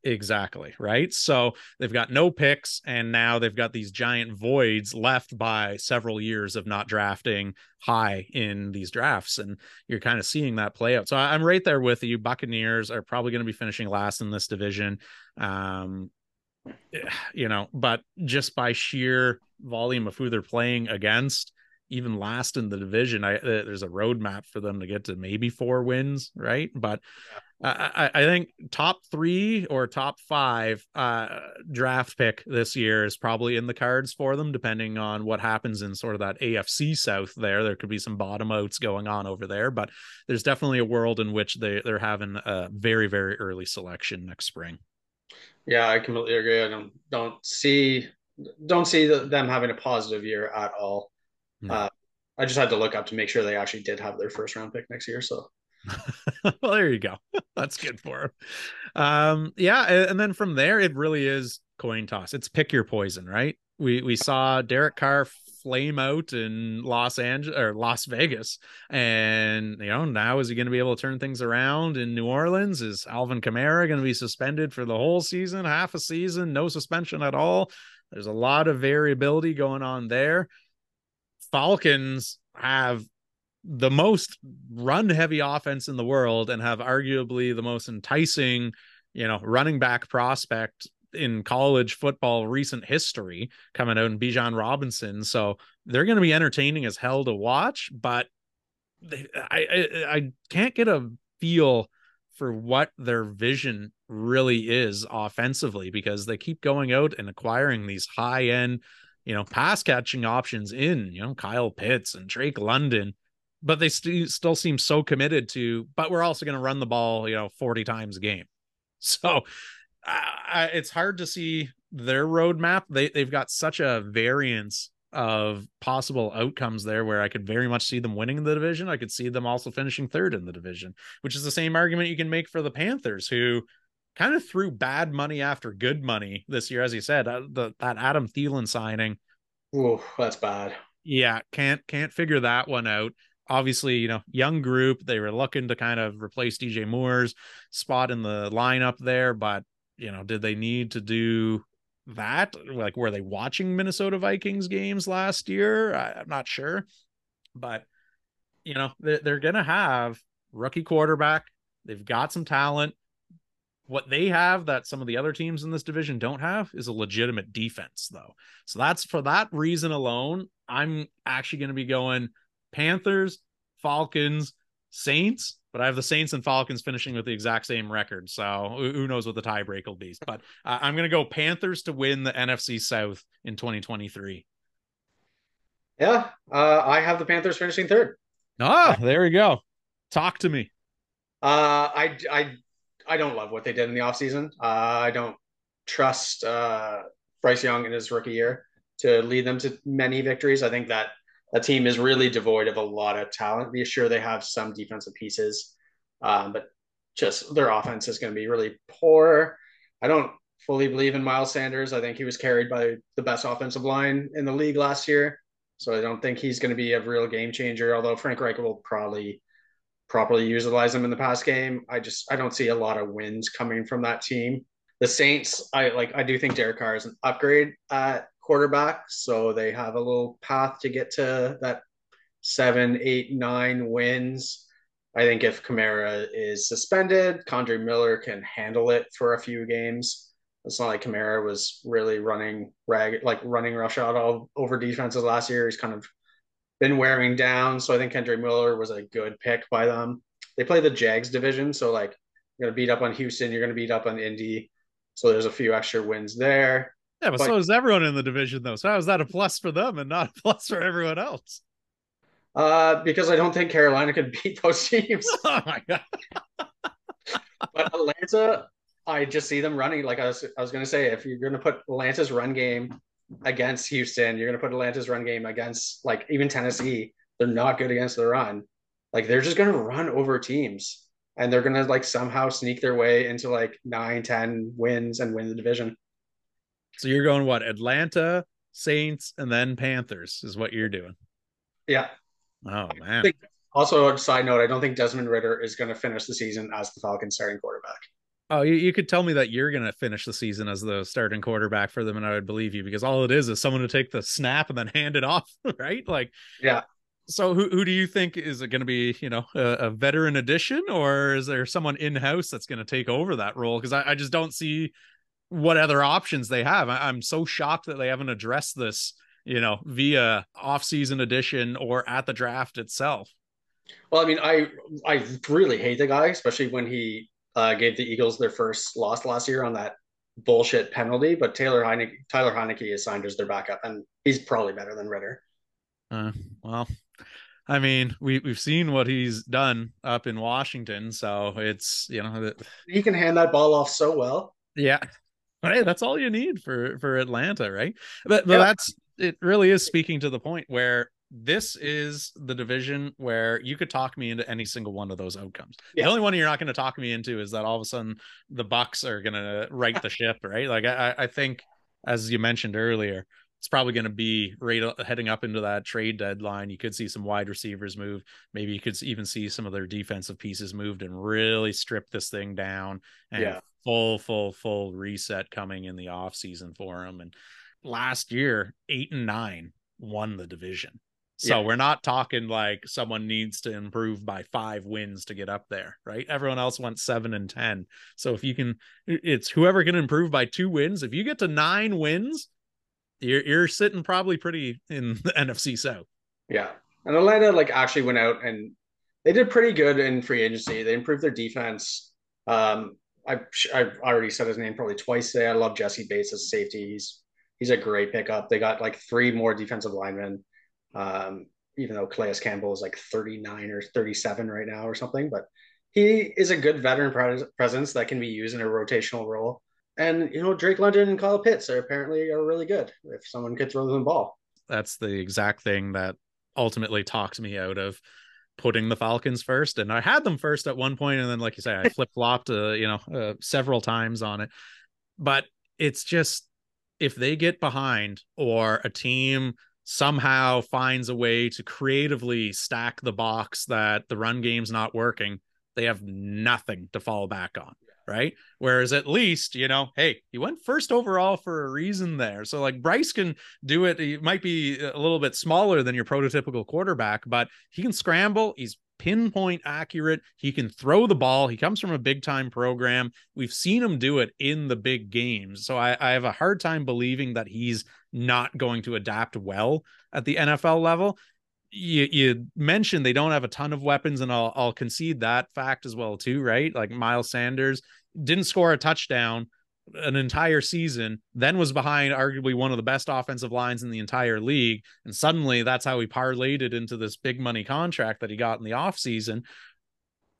Exactly. Right. So they've got no picks, and now they've got these giant voids left by several years of not drafting high in these drafts. And you're kind of seeing that play out. So I'm right there with you. Buccaneers are probably going to be finishing last in this division. Um, you know, but just by sheer volume of who they're playing against, even last in the division, I, uh, there's a roadmap for them to get to maybe four wins, right? But I, I think top three or top five uh, draft pick this year is probably in the cards for them, depending on what happens in sort of that AFC South. There, there could be some bottom outs going on over there, but there's definitely a world in which they they're having a very very early selection next spring. Yeah, I completely agree. I don't don't see don't see them having a positive year at all. No. Uh, I just had to look up to make sure they actually did have their first round pick next year. So well, there you go. That's good for him. Um, yeah, and then from there, it really is coin toss. It's pick your poison, right? We we saw Derek Carr flame out in Los Angeles or Las Vegas, and you know now is he going to be able to turn things around in New Orleans? Is Alvin Kamara going to be suspended for the whole season, half a season, no suspension at all? There's a lot of variability going on there. Falcons have the most run heavy offense in the world and have arguably the most enticing, you know, running back prospect in college football recent history coming out in Bijan Robinson. So they're going to be entertaining as hell to watch, but they, I, I I can't get a feel for what their vision really is offensively because they keep going out and acquiring these high end, you know, pass catching options in, you know, Kyle Pitts and Drake London but they st- still seem so committed to but we're also going to run the ball you know 40 times a game. So uh, it's hard to see their roadmap. They, they've got such a variance of possible outcomes there where i could very much see them winning the division. I could see them also finishing third in the division which is the same argument you can make for the panthers who kind of threw bad money after good money this year as you said uh, the, that adam Thielen signing. Oh that's bad. Yeah can't can't figure that one out obviously, you know, young group. They were looking to kind of replace DJ Moore's spot in the lineup there, but you know, did they need to do that? Like, were they watching Minnesota Vikings games last year? I, am not sure, but you know, they're, they're gonna have rookie quarterback. They've got some talent. What they have that some of the other teams in this division don't have is a legitimate defense, though. So that's for that reason alone. I'm actually going to be going Panthers, Falcons, Saints, but I have the Saints and Falcons finishing with the exact same record. So who knows what the tiebreak will be. But uh, I'm going to go Panthers to win the NFC South in 2023. Yeah, uh, I have the Panthers finishing third. Ah, there we go. Talk to me. Uh, I, I, I don't love what they did in the offseason. Uh, I don't trust uh, Bryce Young in his rookie year to lead them to many victories. I think that a team is really devoid of a lot of talent. Be sure they have some defensive pieces, um, but just their offense is going to be really poor. I don't fully believe in Miles Sanders. I think he was carried by the best offensive line in the league last year. So I don't think he's going to be a real game changer, although Frank Reich will probably properly utilize him in the past game. I just I don't see a lot of wins coming from that team. The Saints, I like I do think Derek Carr is an upgrade at quarterback, so they have a little path to get to that seven, eight, nine wins. I think if Kamara is suspended, Kendre Miller can handle it for a few games. It's not like Kamara was really running rag like running roughshod all over defenses last year. He's kind of been wearing down. So I think Kendre Miller was a good pick by them. They play the Jags division, so like you're gonna beat up on Houston, you're gonna beat up on Indy. So there's a few extra wins there. Yeah, but, but so is everyone in the division though. So how is that a plus for them and not a plus for everyone else? Uh, because I don't think Carolina could beat those teams. Oh my god! but Atlanta, I just see them running. Like I was, I was going to say, if you're going to put Atlanta's run game against Houston, you're going to put Atlanta's run game against like even Tennessee. They're not good against the run. Like they're just going to run over teams, and they're going to like somehow sneak their way into like nine, ten wins and win the division. So you're going what? Atlanta, Saints, and then Panthers is what you're doing. Yeah. Oh man. also, a side note, I don't think Desmond Ridder is going to finish the season as the Falcons starting quarterback. Oh, you, you could tell me that you're going to finish the season as the starting quarterback for them, and I would believe you because all it is is someone to take the snap and then hand it off, right? Like, yeah. So, who who do you think is it going to be? You know, a, a veteran addition, or is there someone in house that's going to take over that role? Because I, I just don't see what other options they have. I, I'm so shocked that they haven't addressed this, you know, via off-season edition or at the draft itself. Well, I mean, I I really hate the guy, especially when he uh, gave the Eagles their first loss last year on that bullshit penalty. But Taylor Heinicke, Tyler Heinicke is signed as their backup, and he's probably better than Ridder. Uh, well, I mean, we we've seen what he's done up in Washington, so it's you know he can hand that ball off so well. Yeah, hey, that's all you need for for Atlanta, right? But but yeah. that's it. Really is speaking to the point where this is the division where you could talk me into any single one of those outcomes. Yeah. The only one you're not going to talk me into is that all of a sudden the Bucks are going to right the ship, right? Like I, I think, as you mentioned earlier, it's probably going to be right heading up into that trade deadline. You could see some wide receivers move. Maybe you could even see some of their defensive pieces moved and really strip this thing down and yeah. Full, full, full reset coming in the off season for them. And last year, eight and nine won the division. So yeah. we're not talking like someone needs to improve by five wins to get up there, right? Everyone else went seven and 10. So if you can, it's whoever can improve by two wins. If you get to nine wins, you're, you're sitting probably pretty in the NFC South. Yeah. And Atlanta like actually went out and they did pretty good in free agency. They improved their defense. Um, I, I've already said his name probably twice today. I love Jessie Bates as safety. He's, he's a great pickup. They got like three more defensive linemen um, even though Calais Campbell is like 39 or 37 right now or something. But he is a good veteran pres- presence that can be used in a rotational role. And you know, Drake London and Kyle Pitts are apparently are really good if someone could throw them the ball. That's the exact thing that ultimately talks me out of putting the Falcons first. And I had them first at one point, and then, like you say, I flip flopped, uh, you know, uh, several times on it. But it's just if they get behind or a team somehow finds a way to creatively stack the box that the run game's not working, they have nothing to fall back on. Right. Whereas at least, you know, hey, he went first overall for a reason there. So, like, Bryce can do it. He might be a little bit smaller than your prototypical quarterback, but he can scramble. He's pinpoint accurate. He can throw the ball. He comes from a big time program. We've seen him do it in the big games. So I, I, have a hard time believing that he's not going to adapt well at the NFL level. You, you mentioned they don't have a ton of weapons, and I'll, I'll concede that fact as well too, right? Like Miles Sanders didn't score a touchdown an entire season, then was behind arguably one of the best offensive lines in the entire league. And suddenly that's how he parlayed it into this big money contract that he got in the offseason.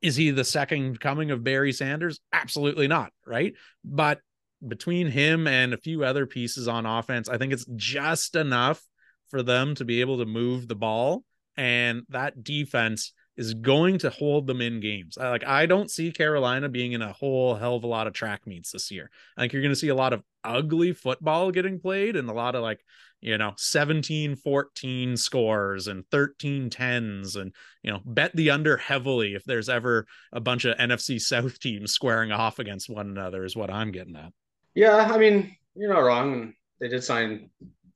Is he the second coming of Barry Sanders? Absolutely not. Right. But between him and a few other pieces on offense, I think it's just enough for them to be able to move the ball. And that defense is going to hold them in games. Like I don't see Carolina being in a whole hell of a lot of track meets this year. I think you're going to see a lot of ugly football getting played and a lot of like you know 17 14 scores and 13 10s and you know bet the under heavily if there's ever a bunch of NFC South teams squaring off against one another is what I'm getting at. Yeah, I mean, you're not wrong. They did sign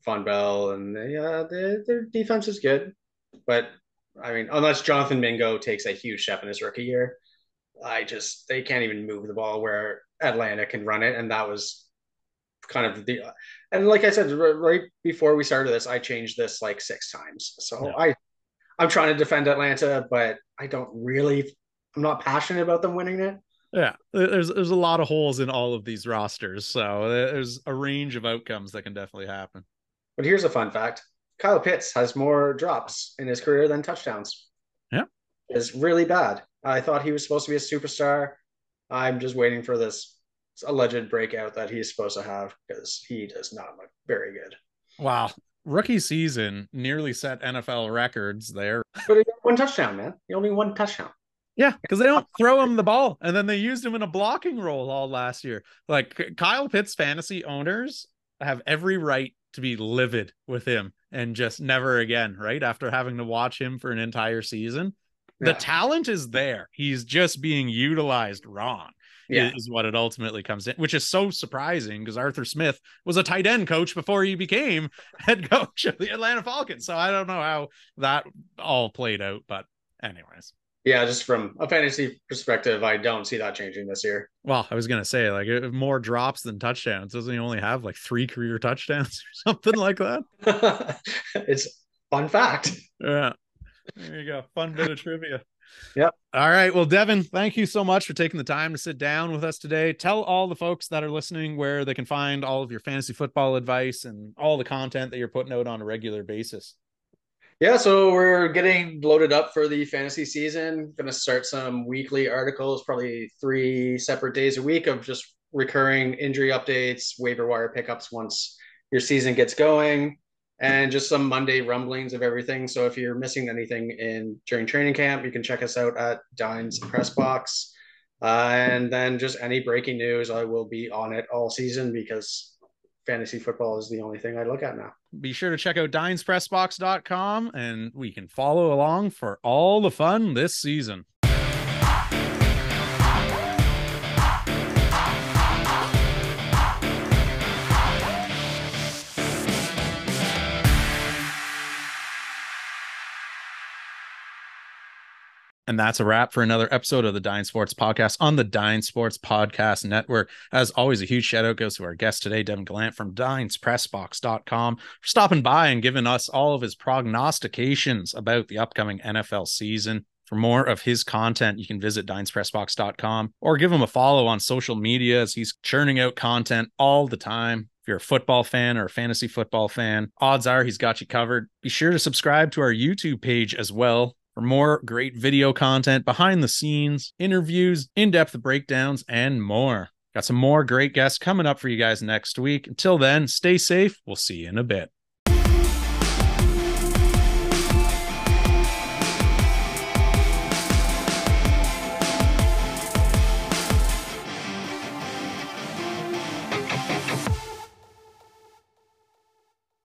Vonn Bell and they, uh, they, their defense is good. But I mean, unless Jonathan Mingo takes a huge step in his rookie year, I just they can't even move the ball where Atlanta can run it, and that was kind of the and like I said right before we started this, I changed this like six times. So yeah. I I'm trying to defend Atlanta, but I don't really I'm not passionate about them winning it. Yeah, there's there's a lot of holes in all of these rosters, so there's a range of outcomes that can definitely happen. But here's a fun fact: Kyle Pitts has more drops in his career than touchdowns. Yeah, is really bad. I thought he was supposed to be a superstar. I'm just waiting for this alleged breakout that he's supposed to have because he does not look very good. Wow. Rookie season nearly set NFL records there. But he got one touchdown, man. He only one touchdown. Yeah, because they don't throw him the ball, and then they used him in a blocking role all last year. Like Kyle Pitts fantasy owners have every right to be livid with him and just never again, right? After having to watch him for an entire season. Yeah. The talent is there. He's just being utilized wrong yeah. is what it ultimately comes in, which is so surprising because Arthur Smith was a tight end coach before he became head coach of the Atlanta Falcons. So I don't know how that all played out, but anyways. Yeah, just from a fantasy perspective, I don't see that changing this year. Well, I was gonna say like more drops than touchdowns. Doesn't he only have like three career touchdowns or something like that? it's fun fact. Yeah. There you go. Fun bit of trivia. Yep. All right. Well, Devin, thank you so much for taking the time to sit down with us today. Tell all the folks that are listening where they can find all of your fantasy football advice and all the content that you're putting out on a regular basis. Yeah, so we're getting loaded up for the fantasy season. Going to start some weekly articles, probably three separate days a week of just recurring injury updates, waiver wire pickups once your season gets going and just some Monday rumblings of everything. So if you're missing anything in during training camp, you can check us out at Dynes Press Box. Uh, and then just any breaking news, I will be on it all season because fantasy football is the only thing I look at now. Be sure to check out dynespressbox.com and we can follow along for all the fun this season. And that's a wrap for another episode of the Dynes Sports Podcast on the Dynes Sports Podcast Network. As always, a huge shout out goes to our guest today, Devin Gallant from DynesPressBox.com, for stopping by and giving us all of his prognostications about the upcoming NFL season. For more of his content, you can visit DynesPressBox.com or give him a follow on social media as he's churning out content all the time. If you're a football fan or a fantasy football fan, odds are he's got you covered. Be sure to subscribe to our YouTube page as well for more great video content, behind the scenes, interviews, in depth breakdowns, and more. Got some more great guests coming up for you guys next week. Until then, stay safe. We'll see you in a bit.